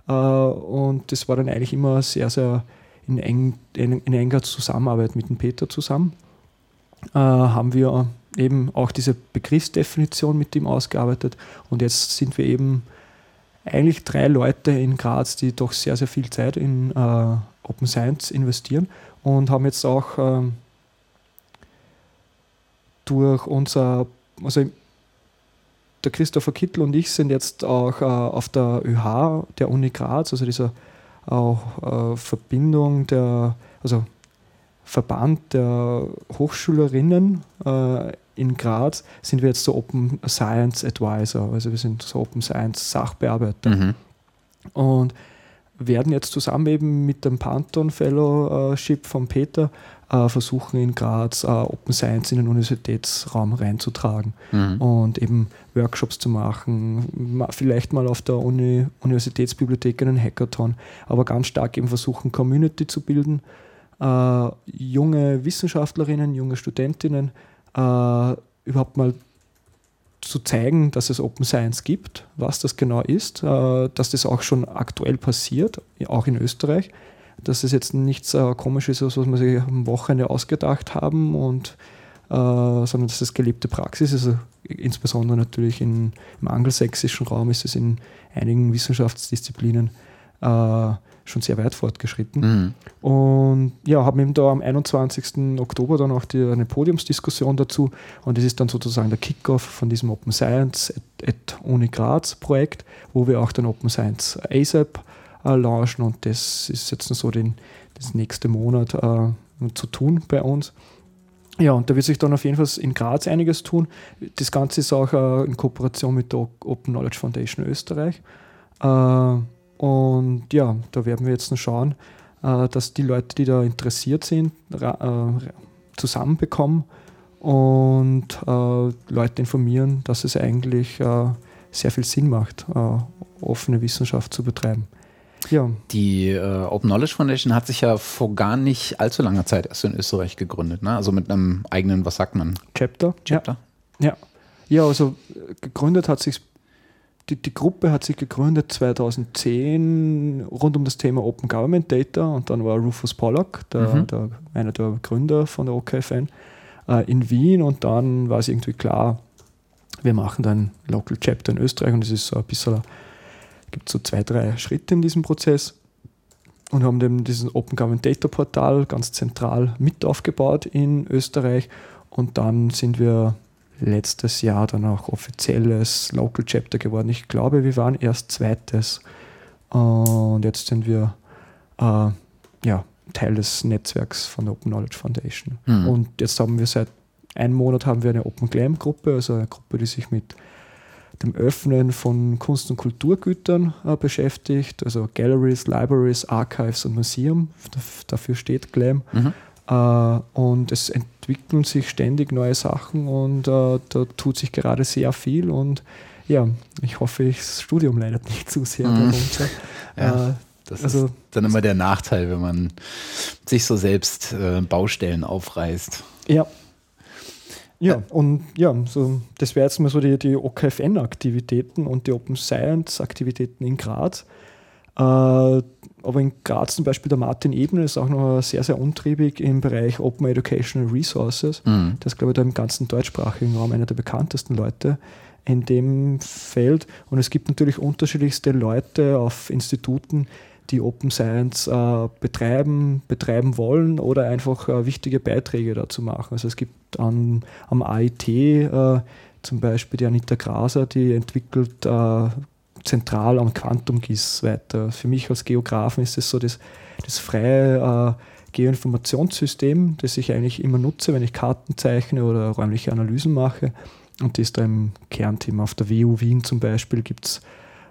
[SPEAKER 2] Äh, und das war dann eigentlich immer sehr, sehr in, eng, in, in enger Zusammenarbeit mit dem Peter zusammen. Äh, haben wir eben auch diese Begriffsdefinition mit ihm ausgearbeitet und jetzt sind wir eben eigentlich drei Leute in Graz, die doch sehr, sehr viel Zeit in äh, Open Science investieren und haben jetzt auch ähm, durch unser, also der Christopher Kittel und ich sind jetzt auch äh, auf der ÖH der Uni Graz, also dieser auch äh, Verbindung der, also Verband der Hochschülerinnen äh, in Graz, sind wir jetzt so Open Science Advisor, also wir sind so Open Science Sachbearbeiter. Mhm. Und werden jetzt zusammen eben mit dem Panton Fellowship von Peter versuchen in Graz äh, Open Science in den Universitätsraum reinzutragen mhm. und eben Workshops zu machen, vielleicht mal auf der Uni Universitätsbibliothek einen Hackathon, aber ganz stark eben versuchen, Community zu bilden, äh, junge Wissenschaftlerinnen, junge Studentinnen äh, überhaupt mal zu zeigen, dass es Open Science gibt, was das genau ist, äh, dass das auch schon aktuell passiert, auch in Österreich, dass es jetzt nichts äh, Komisches ist, was wir sich am Wochenende ausgedacht haben, und, äh, sondern dass es gelebte Praxis ist. Also insbesondere natürlich in, im angelsächsischen Raum ist es in einigen Wissenschaftsdisziplinen äh, schon sehr weit fortgeschritten. Mhm. Und ja, haben eben da am 21. Oktober dann auch die, eine Podiumsdiskussion dazu. Und das ist dann sozusagen der Kickoff von diesem Open Science at, at Uni Graz Projekt, wo wir auch den Open Science ASAP äh, launchen. Und das ist jetzt so den, das nächste Monat äh, zu tun bei uns. Ja, und da wird sich dann auf jeden Fall in Graz einiges tun. Das Ganze ist auch äh, in Kooperation mit der Open Knowledge Foundation Österreich. Äh, und ja, da werden wir jetzt noch schauen, äh, dass die Leute, die da interessiert sind, äh, zusammenbekommen und Leute informieren, dass es eigentlich sehr viel Sinn macht, offene Wissenschaft zu betreiben.
[SPEAKER 1] Ja. Die äh, Open Knowledge Foundation hat sich ja vor gar nicht allzu langer Zeit erst in Österreich gegründet, ne? Also mit einem eigenen, was sagt man?
[SPEAKER 2] Chapter.
[SPEAKER 1] Chapter.
[SPEAKER 2] Ja. Ja, ja also gegründet hat sich die, die Gruppe hat sich gegründet 2010 rund um das Thema Open Government Data und dann war Rufus Pollack, der, mhm. der, einer der Gründer von der OKFN, äh, in Wien und dann war es irgendwie klar, wir machen dann Local Chapter in Österreich und es ist so ein bisschen, gibt so zwei, drei Schritte in diesem Prozess und haben dann diesen Open Government Data Portal ganz zentral mit aufgebaut in Österreich und dann sind wir letztes Jahr dann auch offizielles Local Chapter geworden. Ich glaube, wir waren erst zweites und jetzt sind wir äh, ja, Teil des Netzwerks von der Open Knowledge Foundation. Mhm. Und jetzt haben wir seit einem Monat haben wir eine Open Glam Gruppe, also eine Gruppe, die sich mit dem Öffnen von Kunst- und Kulturgütern äh, beschäftigt, also Galleries, Libraries, Archives und Museum. Dafür steht Glam. Mhm. Äh, und es entwickeln sich ständig neue Sachen und äh, da tut sich gerade sehr viel und ja, ich hoffe, das Studium leidet [laughs] nicht zu sehr mhm. darunter. [laughs]
[SPEAKER 1] Ja, äh, das also, ist dann immer der Nachteil, wenn man sich so selbst äh, Baustellen aufreißt.
[SPEAKER 2] Ja. Ja, und ja, so, das wäre jetzt mal so die, die OKFN-Aktivitäten und die Open Science-Aktivitäten in Graz. Äh, aber in Graz zum Beispiel der Martin Ebner ist auch noch sehr, sehr untriebig im Bereich Open Educational Resources. Mhm. Das ist, glaube ich, da im ganzen deutschsprachigen Raum einer der bekanntesten Leute in dem Feld. Und es gibt natürlich unterschiedlichste Leute auf Instituten, die Open Science äh, betreiben, betreiben wollen oder einfach äh, wichtige Beiträge dazu machen. Also es gibt an, am AIT äh, zum Beispiel die Anita Graser, die entwickelt äh, zentral am Quantum GIS weiter. Für mich als Geografen ist es so das, das freie äh, Geoinformationssystem, das ich eigentlich immer nutze, wenn ich Karten zeichne oder räumliche Analysen mache. Und das ist da im Kernthema. Auf der WU Wien zum Beispiel gibt's,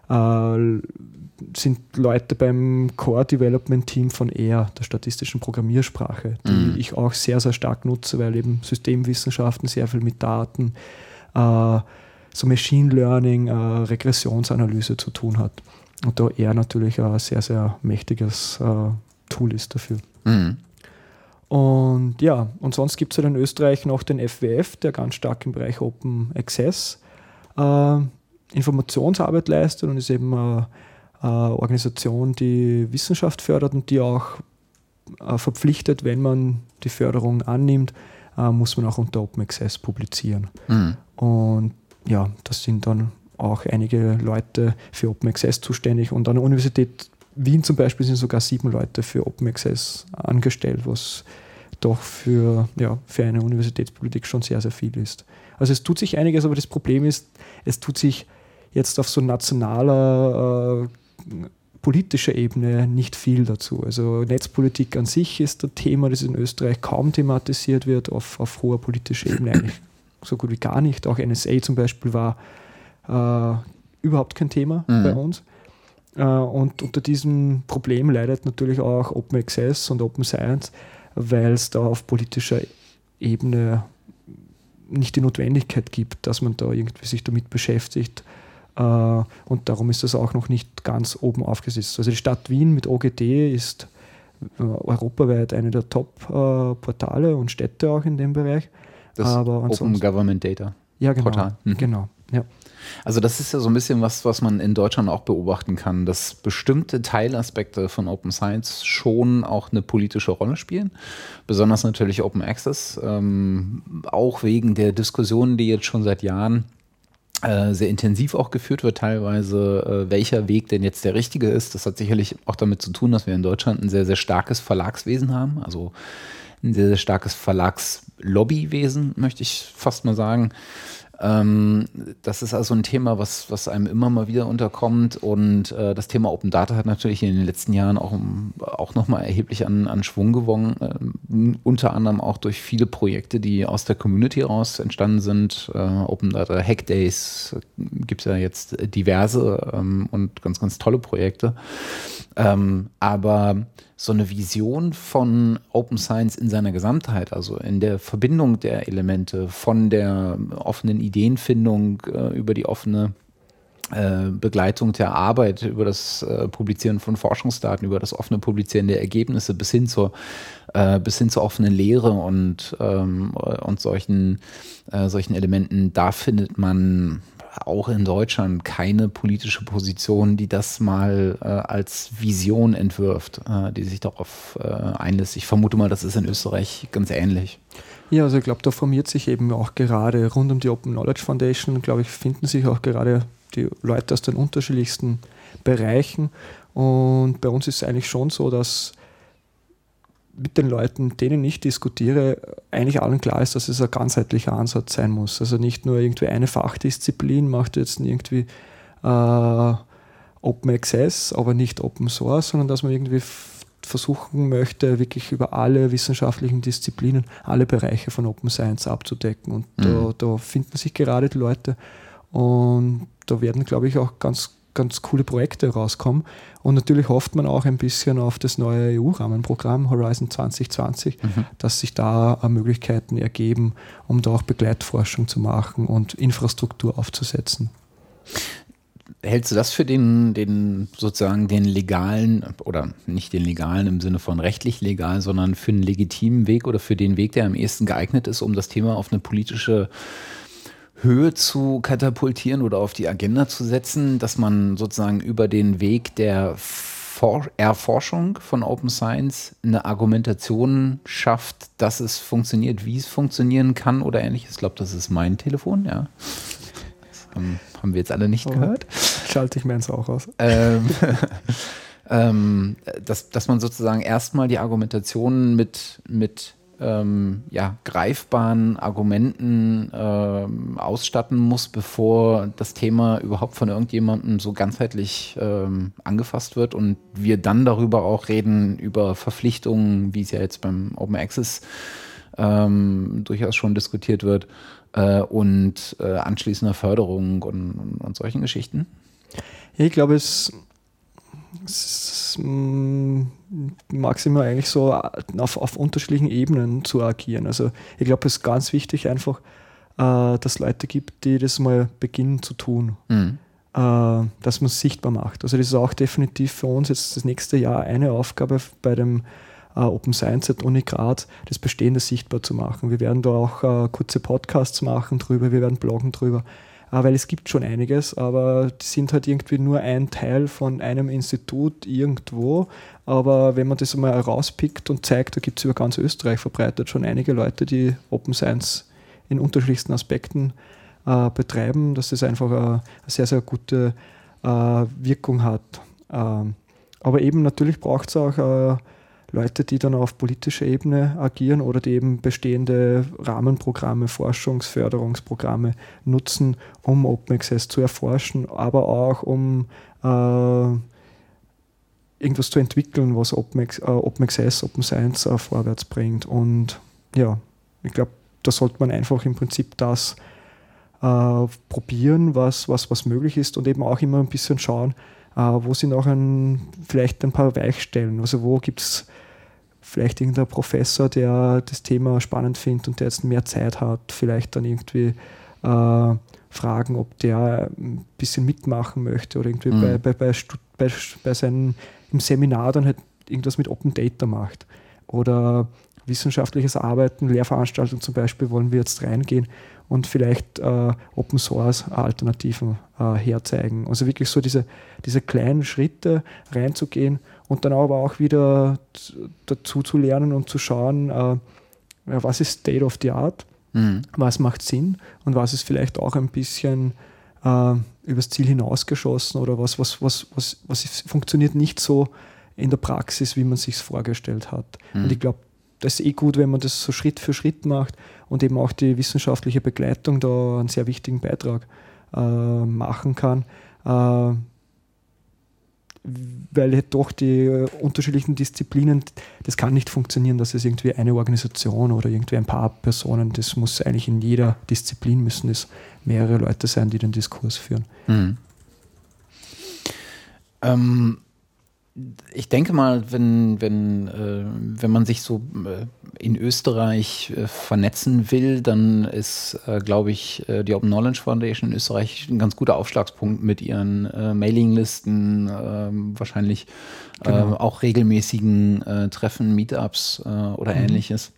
[SPEAKER 2] äh, sind Leute beim Core Development Team von R, der statistischen Programmiersprache, die mhm. ich auch sehr, sehr stark nutze, weil eben Systemwissenschaften sehr viel mit Daten, äh, so Machine Learning, äh, Regressionsanalyse zu tun hat. Und da R natürlich ein sehr, sehr mächtiges äh, Tool ist dafür. Mhm. Und ja, und sonst gibt es halt in Österreich noch den FWF, der ganz stark im Bereich Open Access äh, Informationsarbeit leistet und ist eben eine, Organisation, die Wissenschaft fördert und die auch äh, verpflichtet, wenn man die Förderung annimmt, äh, muss man auch unter Open Access publizieren. Mhm. Und ja, das sind dann auch einige Leute für Open Access zuständig und an der Universität Wien zum Beispiel sind sogar sieben Leute für Open Access angestellt, was doch für, ja, für eine Universitätspolitik schon sehr, sehr viel ist. Also es tut sich einiges, aber das Problem ist, es tut sich jetzt auf so nationaler äh, politischer Ebene nicht viel dazu. Also Netzpolitik an sich ist ein Thema, das in Österreich kaum thematisiert wird, auf, auf hoher politischer Ebene eigentlich so gut wie gar nicht. Auch NSA zum Beispiel war äh, überhaupt kein Thema mhm. bei uns. Äh, und unter diesem Problem leidet natürlich auch Open Access und Open Science, weil es da auf politischer Ebene nicht die Notwendigkeit gibt, dass man da irgendwie sich damit beschäftigt. Äh, und darum ist das auch noch nicht ganz oben aufgesetzt. Also die Stadt Wien mit OGD ist äh, europaweit eine der Top-Portale und Städte auch in dem Bereich.
[SPEAKER 1] Das Aber Open Government Data.
[SPEAKER 2] Ja, genau. Portal. Mhm. Genau. Ja.
[SPEAKER 1] Also das ist ja so ein bisschen was, was man in Deutschland auch beobachten kann, dass bestimmte Teilaspekte von Open Science schon auch eine politische Rolle spielen. Besonders natürlich Open Access, ähm, auch wegen der Diskussionen, die jetzt schon seit Jahren äh, sehr intensiv auch geführt wird, teilweise, äh, welcher Weg denn jetzt der richtige ist. Das hat sicherlich auch damit zu tun, dass wir in Deutschland ein sehr, sehr starkes Verlagswesen haben. Also ein sehr, sehr starkes Verlagslobbywesen, möchte ich fast mal sagen. Ähm, das ist also ein Thema, was, was einem immer mal wieder unterkommt. Und äh, das Thema Open Data hat natürlich in den letzten Jahren auch, auch nochmal erheblich an, an Schwung gewonnen. Äh, unter anderem auch durch viele Projekte, die aus der Community raus entstanden sind. Äh, Open Data Hack Days gibt es ja jetzt diverse ähm, und ganz, ganz tolle Projekte. Ähm, aber so eine Vision von Open Science in seiner Gesamtheit, also in der Verbindung der Elemente, von der offenen Ideenfindung äh, über die offene äh, Begleitung der Arbeit, über das äh, Publizieren von Forschungsdaten, über das offene Publizieren der Ergebnisse bis hin zur, bis hin zur offenen Lehre und, ähm, und solchen, solchen Elementen, da findet man auch in Deutschland keine politische Position, die das mal äh, als Vision entwirft, äh, die sich darauf äh, einlässt. Ich vermute mal, das ist in Österreich ganz ähnlich.
[SPEAKER 2] Ja, also ich glaube, da formiert sich eben auch gerade rund um die Open Knowledge Foundation, glaube ich, finden sich auch gerade die Leute aus den unterschiedlichsten Bereichen. Und bei uns ist es eigentlich schon so, dass mit den Leuten, denen ich diskutiere, eigentlich allen klar ist, dass es ein ganzheitlicher Ansatz sein muss. Also nicht nur irgendwie eine Fachdisziplin macht jetzt irgendwie äh, Open Access, aber nicht Open Source, sondern dass man irgendwie versuchen möchte, wirklich über alle wissenschaftlichen Disziplinen, alle Bereiche von Open Science abzudecken. Und mhm. da, da finden sich gerade die Leute. Und da werden, glaube ich, auch ganz ganz coole Projekte rauskommen. Und natürlich hofft man auch ein bisschen auf das neue EU-Rahmenprogramm Horizon 2020, mhm. dass sich da äh, Möglichkeiten ergeben, um da auch Begleitforschung zu machen und Infrastruktur aufzusetzen.
[SPEAKER 1] Hältst du das für den, den sozusagen den legalen oder nicht den legalen im Sinne von rechtlich legal, sondern für einen legitimen Weg oder für den Weg, der am ehesten geeignet ist, um das Thema auf eine politische Höhe zu katapultieren oder auf die Agenda zu setzen, dass man sozusagen über den Weg der Erforschung von Open Science eine Argumentation schafft, dass es funktioniert, wie es funktionieren kann oder ähnliches. Ich glaube, das ist mein Telefon, ja. Das haben, haben wir jetzt alle nicht oh, gehört.
[SPEAKER 2] Schalte ich meins auch aus.
[SPEAKER 1] Ähm, [laughs] ähm, dass, dass man sozusagen erstmal die Argumentation mit, mit ähm, ja, greifbaren Argumenten ähm, ausstatten muss, bevor das Thema überhaupt von irgendjemandem so ganzheitlich ähm, angefasst wird und wir dann darüber auch reden, über Verpflichtungen, wie es ja jetzt beim Open Access ähm, durchaus schon diskutiert wird, äh, und äh, anschließender Förderung und, und solchen Geschichten.
[SPEAKER 2] Ich glaube, es es mm, maximal eigentlich so auf, auf unterschiedlichen Ebenen zu agieren. Also ich glaube, es ist ganz wichtig einfach, äh, dass es Leute gibt, die das mal beginnen zu tun. Mhm. Äh, dass man es sichtbar macht. Also das ist auch definitiv für uns jetzt das nächste Jahr eine Aufgabe bei dem äh, Open Science at Uni Graz, das Bestehende sichtbar zu machen. Wir werden da auch äh, kurze Podcasts machen drüber, wir werden bloggen drüber weil es gibt schon einiges, aber die sind halt irgendwie nur ein Teil von einem Institut irgendwo. Aber wenn man das mal rauspickt und zeigt, da gibt es über ganz Österreich verbreitet schon einige Leute, die Open Science in unterschiedlichsten Aspekten äh, betreiben, dass das einfach eine, eine sehr, sehr gute äh, Wirkung hat. Ähm, aber eben natürlich braucht es auch äh, Leute, die dann auf politischer Ebene agieren oder die eben bestehende Rahmenprogramme, Forschungsförderungsprogramme nutzen, um Open Access zu erforschen, aber auch um äh, irgendwas zu entwickeln, was Open, äh, Open Access, Open Science äh, vorwärts bringt. Und ja, ich glaube, da sollte man einfach im Prinzip das äh, probieren, was, was, was möglich ist und eben auch immer ein bisschen schauen, äh, wo sind auch ein, vielleicht ein paar Weichstellen. Also wo gibt es vielleicht irgendein Professor, der das Thema spannend findet und der jetzt mehr Zeit hat, vielleicht dann irgendwie äh, fragen, ob der ein bisschen mitmachen möchte oder irgendwie mhm. bei, bei, bei, bei, bei seinem im Seminar dann halt irgendwas mit Open Data macht. Oder wissenschaftliches Arbeiten, Lehrveranstaltungen zum Beispiel, wollen wir jetzt reingehen und vielleicht äh, Open Source Alternativen äh, herzeigen. Also wirklich so diese, diese kleinen Schritte reinzugehen und dann aber auch wieder dazu zu lernen und zu schauen, äh, was ist State of the Art, mhm. was macht Sinn und was ist vielleicht auch ein bisschen äh, übers Ziel hinausgeschossen oder was, was, was, was, was funktioniert nicht so in der Praxis, wie man sich vorgestellt hat. Mhm. Und ich glaube, das ist eh gut, wenn man das so Schritt für Schritt macht und eben auch die wissenschaftliche Begleitung da einen sehr wichtigen Beitrag äh, machen kann. Äh, weil halt doch die unterschiedlichen Disziplinen, das kann nicht funktionieren, dass es irgendwie eine Organisation oder irgendwie ein paar Personen, das muss eigentlich in jeder Disziplin müssen es mehrere Leute sein, die den Diskurs führen. Mhm.
[SPEAKER 1] Ähm, ich denke mal, wenn, wenn, äh, wenn man sich so äh, in Österreich äh, vernetzen will, dann ist, äh, glaube ich, äh, die Open Knowledge Foundation in Österreich ein ganz guter Aufschlagspunkt mit ihren äh, Mailinglisten, ähm, wahrscheinlich genau. auch regelmäßigen Treffen, Meetups oder mhm. ähnliches.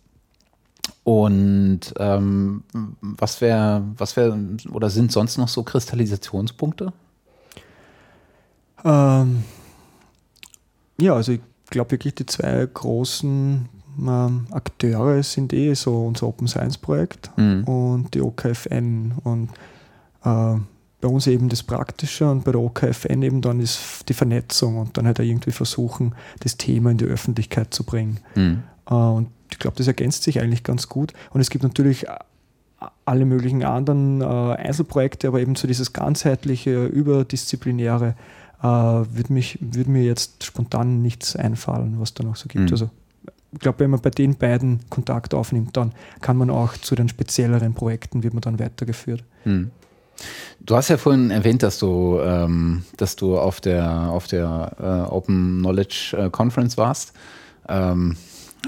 [SPEAKER 1] Und ähm, was wäre, was wäre, oder sind sonst noch so Kristallisationspunkte?
[SPEAKER 2] Ähm ja, also ich glaube wirklich, die zwei großen ähm, Akteure sind eh so unser Open Science Projekt mhm. und die OKFN. Und äh, bei uns eben das Praktische und bei der OKFN eben dann ist die Vernetzung und dann halt irgendwie versuchen, das Thema in die Öffentlichkeit zu bringen. Mhm. Äh, und ich glaube, das ergänzt sich eigentlich ganz gut. Und es gibt natürlich alle möglichen anderen äh, Einzelprojekte, aber eben so dieses ganzheitliche, überdisziplinäre, äh, würde würd mir jetzt spontan nichts einfallen, was da noch so gibt. Mhm. Also ich glaube, wenn man bei den beiden Kontakt aufnimmt, dann kann man auch zu den spezielleren Projekten, wird man dann weitergeführt. Mhm.
[SPEAKER 1] Du hast ja vorhin erwähnt, dass du, ähm, dass du auf der, auf der äh, Open Knowledge äh, Conference warst. Ähm,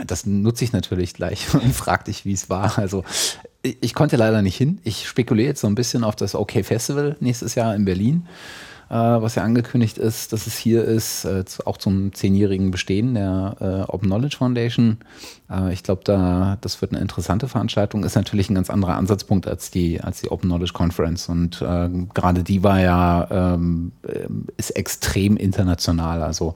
[SPEAKER 1] das nutze ich natürlich gleich [laughs] und frage dich, wie es war. Also ich, ich, konnte leider nicht hin. Ich spekuliere jetzt so ein bisschen auf das OK Festival nächstes Jahr in Berlin was ja angekündigt ist, dass es hier ist, äh, auch zum zehnjährigen Bestehen der äh, Open Knowledge Foundation. Äh, ich glaube, da, das wird eine interessante Veranstaltung. Ist natürlich ein ganz anderer Ansatzpunkt als die, als die Open Knowledge Conference. Und äh, gerade die war ja, ähm, ist extrem international. Also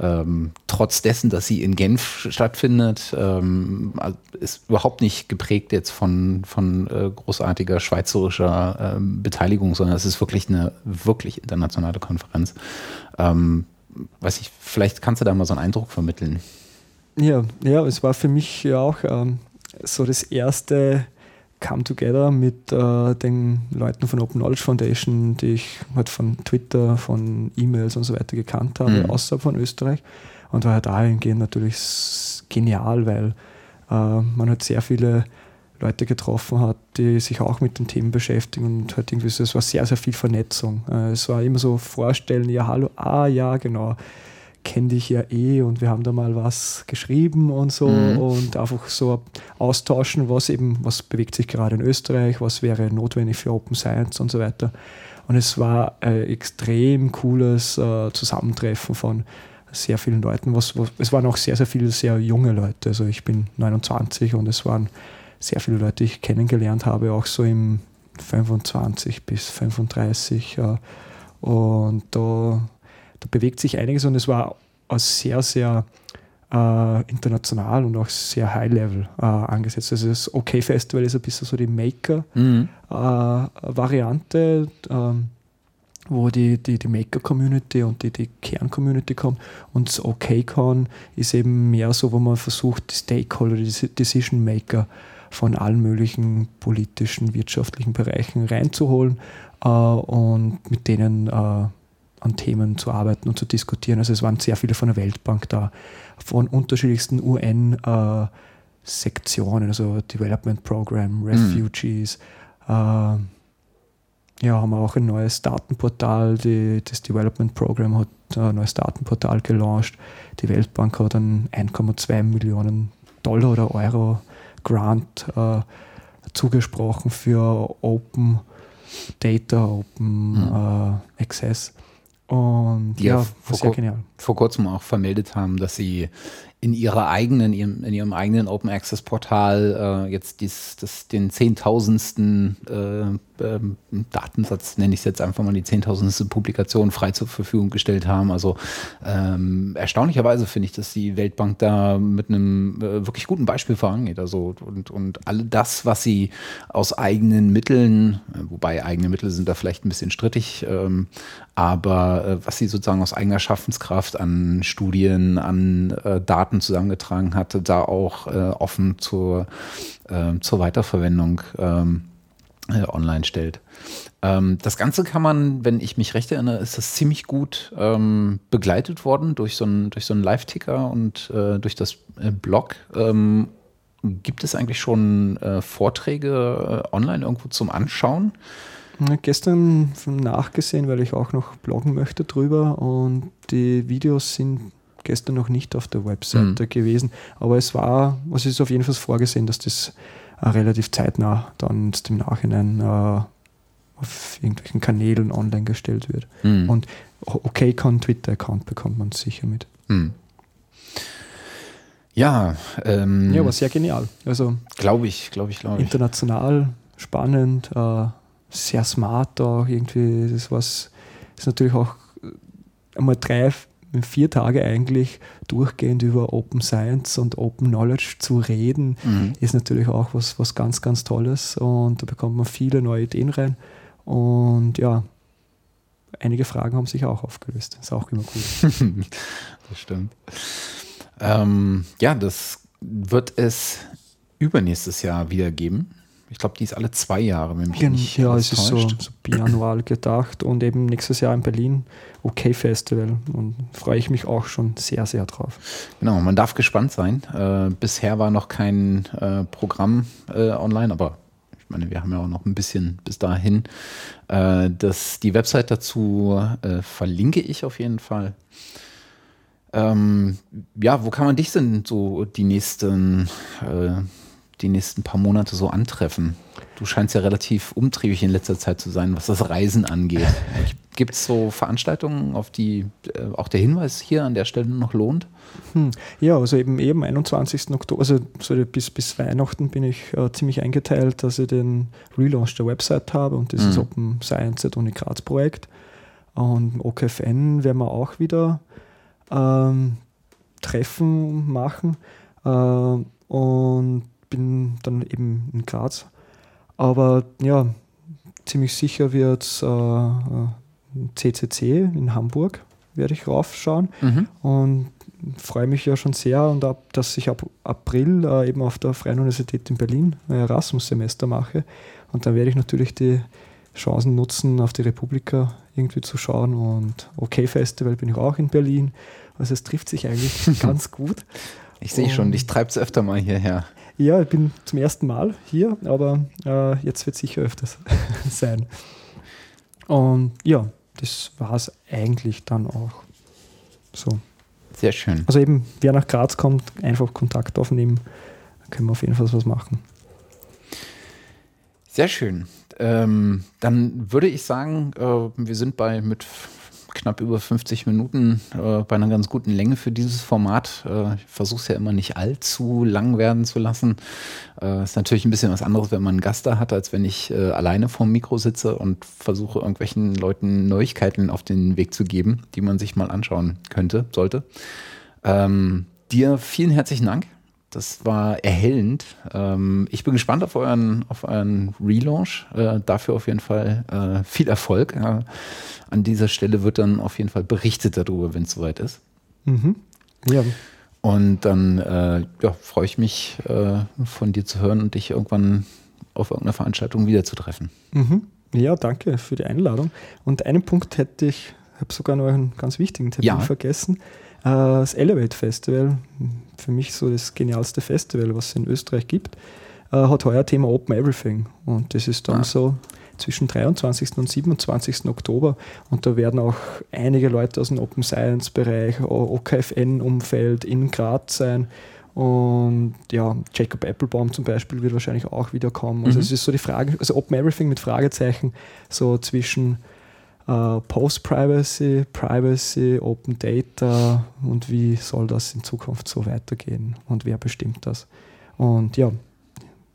[SPEAKER 1] ähm, trotz dessen, dass sie in Genf stattfindet, ähm, ist überhaupt nicht geprägt jetzt von, von äh, großartiger schweizerischer ähm, Beteiligung, sondern es ist wirklich eine wirklich internationale Konferenz. Ähm, weiß ich, vielleicht kannst du da mal so einen Eindruck vermitteln.
[SPEAKER 2] Ja, ja, es war für mich ja auch ähm, so das erste Come Together mit äh, den Leuten von Open Knowledge Foundation, die ich halt von Twitter, von E-Mails und so weiter gekannt habe, mhm. außerhalb von Österreich. Und war halt dahingehend natürlich genial, weil äh, man halt sehr viele Leute getroffen hat, die sich auch mit den Themen beschäftigen und halt irgendwie so, es war sehr, sehr viel Vernetzung. Äh, es war immer so vorstellen, ja, hallo, ah, ja, genau kenne dich ja eh und wir haben da mal was geschrieben und so mhm. und einfach so austauschen, was eben, was bewegt sich gerade in Österreich, was wäre notwendig für Open Science und so weiter. Und es war ein extrem cooles äh, Zusammentreffen von sehr vielen Leuten. Was, was, es waren auch sehr, sehr viele sehr junge Leute. Also ich bin 29 und es waren sehr viele Leute, die ich kennengelernt habe, auch so im 25 bis 35. Äh, und da da bewegt sich einiges und es war sehr, sehr äh, international und auch sehr high-level äh, angesetzt. Also das OK Festival ist ein bisschen so die Maker-Variante, mhm. äh, ähm, wo die, die, die Maker-Community und die, die Kern-Community kommt. Und das OK-Con ist eben mehr so, wo man versucht, die Stakeholder, die Decision-Maker von allen möglichen politischen, wirtschaftlichen Bereichen reinzuholen äh, und mit denen äh, an Themen zu arbeiten und zu diskutieren. Also es waren sehr viele von der Weltbank da, von unterschiedlichsten UN-Sektionen, äh, also Development Program, mhm. Refugees. Mhm. Äh, ja, haben wir auch ein neues Datenportal. Die, das Development Program hat ein neues Datenportal gelauncht. Die Weltbank hat einen 1,2 Millionen Dollar oder Euro Grant äh, zugesprochen für Open Data, Open mhm. äh, Access. Und
[SPEAKER 1] ja, vor, sehr genial. Vor kurzem auch vermeldet haben, dass sie in ihrer eigenen, in ihrem eigenen Open Access Portal äh, jetzt dies, das, den zehntausendsten äh, ähm, Datensatz, nenne ich es jetzt einfach mal, die zehntausendste Publikation frei zur Verfügung gestellt haben. Also ähm, erstaunlicherweise finde ich, dass die Weltbank da mit einem äh, wirklich guten Beispiel vorangeht. Also und, und all das, was sie aus eigenen Mitteln, äh, wobei eigene Mittel sind da vielleicht ein bisschen strittig, ähm, aber äh, was sie sozusagen aus eigener Schaffenskraft an Studien, an äh, Daten zusammengetragen hatte, da auch äh, offen zur, äh, zur Weiterverwendung ähm, äh, online stellt. Ähm, das Ganze kann man, wenn ich mich recht erinnere, ist das ziemlich gut ähm, begleitet worden durch so einen, durch so einen Live-Ticker und äh, durch das äh, Blog. Ähm, gibt es eigentlich schon Vorträge online irgendwo zum Anschauen?
[SPEAKER 2] Gestern nachgesehen, weil ich auch noch bloggen möchte drüber und die Videos sind gestern noch nicht auf der Webseite mhm. gewesen, aber es war, was ist auf jeden Fall vorgesehen, dass das äh, relativ zeitnah dann im Nachhinein äh, auf irgendwelchen Kanälen online gestellt wird. Mhm. Und OKCon Twitter-Account bekommt man sicher mit. Mhm.
[SPEAKER 1] Ja, ähm,
[SPEAKER 2] ja, war sehr genial. Also
[SPEAKER 1] glaube ich, glaube ich, glaube ich.
[SPEAKER 2] International, spannend, äh, sehr smart auch irgendwie. Das was ist natürlich auch äh, einmal drei vier Tage eigentlich durchgehend über Open Science und Open Knowledge zu reden, mhm. ist natürlich auch was, was ganz, ganz Tolles und da bekommt man viele neue Ideen rein und ja, einige Fragen haben sich auch aufgelöst. Das ist auch immer gut. [laughs]
[SPEAKER 1] das stimmt. Ähm, ja, das wird es übernächstes Jahr wieder geben. Ich glaube, die ist alle zwei Jahre,
[SPEAKER 2] wenn mich Gen nicht Ja, es ist so, so biannual gedacht und eben nächstes Jahr in Berlin OK Festival und freue ich mich auch schon sehr, sehr drauf.
[SPEAKER 1] Genau, man darf gespannt sein. Äh, bisher war noch kein äh, Programm äh, online, aber ich meine, wir haben ja auch noch ein bisschen bis dahin. Äh, das, die Website dazu äh, verlinke ich auf jeden Fall. Ähm, ja, wo kann man dich denn so die nächsten äh, die nächsten paar Monate so antreffen? Du scheinst ja relativ umtriebig in letzter Zeit zu sein, was das Reisen angeht. [laughs] Gibt es so Veranstaltungen, auf die äh, auch der Hinweis hier an der Stelle noch lohnt?
[SPEAKER 2] Hm. Ja, also eben eben 21. Oktober, also so bis, bis Weihnachten bin ich äh, ziemlich eingeteilt, dass ich den Relaunch der Website habe und dieses mhm. Open Science at Uni Graz Projekt. Und OKFN werden wir auch wieder ähm, Treffen machen äh, und bin dann eben in Graz. Aber ja, ziemlich sicher wird es äh, CCC in Hamburg, werde ich raufschauen mhm. und freue mich ja schon sehr und ab, dass ich ab April äh, eben auf der Freien Universität in Berlin ein Erasmus-Semester mache und dann werde ich natürlich die Chancen nutzen, auf die Republika irgendwie zu schauen und OK Festival bin ich auch in Berlin. Also es trifft sich eigentlich [laughs] ganz gut.
[SPEAKER 1] Ich sehe schon, dich treibt es öfter mal hierher.
[SPEAKER 2] Ja, ich bin zum ersten Mal hier, aber äh, jetzt wird es sicher öfters [laughs] sein. Und ja, das war es eigentlich dann auch. So.
[SPEAKER 1] Sehr schön.
[SPEAKER 2] Also eben, wer nach Graz kommt, einfach Kontakt aufnehmen. Dann können wir auf jeden Fall was machen.
[SPEAKER 1] Sehr schön. Ähm, dann würde ich sagen, äh, wir sind bei mit knapp über 50 Minuten äh, bei einer ganz guten Länge für dieses Format. Äh, ich versuche es ja immer nicht allzu lang werden zu lassen. Äh, ist natürlich ein bisschen was anderes, wenn man einen Gast da hat, als wenn ich äh, alleine vorm Mikro sitze und versuche, irgendwelchen Leuten Neuigkeiten auf den Weg zu geben, die man sich mal anschauen könnte, sollte. Ähm, dir vielen herzlichen Dank das war erhellend. Ähm, ich bin gespannt auf euren, auf euren Relaunch. Äh, dafür auf jeden Fall äh, viel Erfolg. Äh, an dieser Stelle wird dann auf jeden Fall berichtet darüber, wenn es soweit ist.
[SPEAKER 2] Mhm. Ja.
[SPEAKER 1] Und dann äh, ja, freue ich mich, äh, von dir zu hören und dich irgendwann auf irgendeiner Veranstaltung wiederzutreffen.
[SPEAKER 2] Mhm. Ja, danke für die Einladung. Und einen Punkt hätte ich, habe sogar noch einen ganz wichtigen Termin ja. vergessen. Äh, das Elevate Festival, für mich so das genialste Festival, was es in Österreich gibt, äh, hat heuer Thema Open Everything. Und das ist dann ah. so zwischen 23. und 27. Oktober. Und da werden auch einige Leute aus dem Open Science Bereich, OKFN-Umfeld in Graz sein. Und ja, Jacob Applebaum zum Beispiel wird wahrscheinlich auch wieder kommen. Also mhm. es ist so die Frage, also Open Everything mit Fragezeichen, so zwischen äh, Post-Privacy, Privacy, Open Data und wie soll das in Zukunft so weitergehen und wer bestimmt das. Und ja,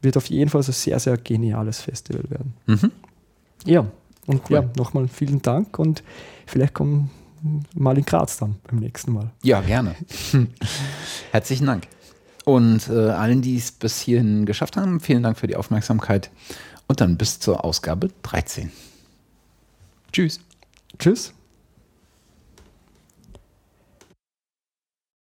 [SPEAKER 2] wird auf jeden Fall ein sehr, sehr geniales Festival werden. Mhm. Ja, und cool. ja, nochmal vielen Dank und vielleicht kommen mal in Graz dann beim nächsten Mal.
[SPEAKER 1] Ja, gerne. [laughs] Herzlichen Dank. Und äh, allen, die es bis hierhin geschafft haben, vielen Dank für die Aufmerksamkeit und dann bis zur Ausgabe 13. Tschüss.
[SPEAKER 2] Tschüss.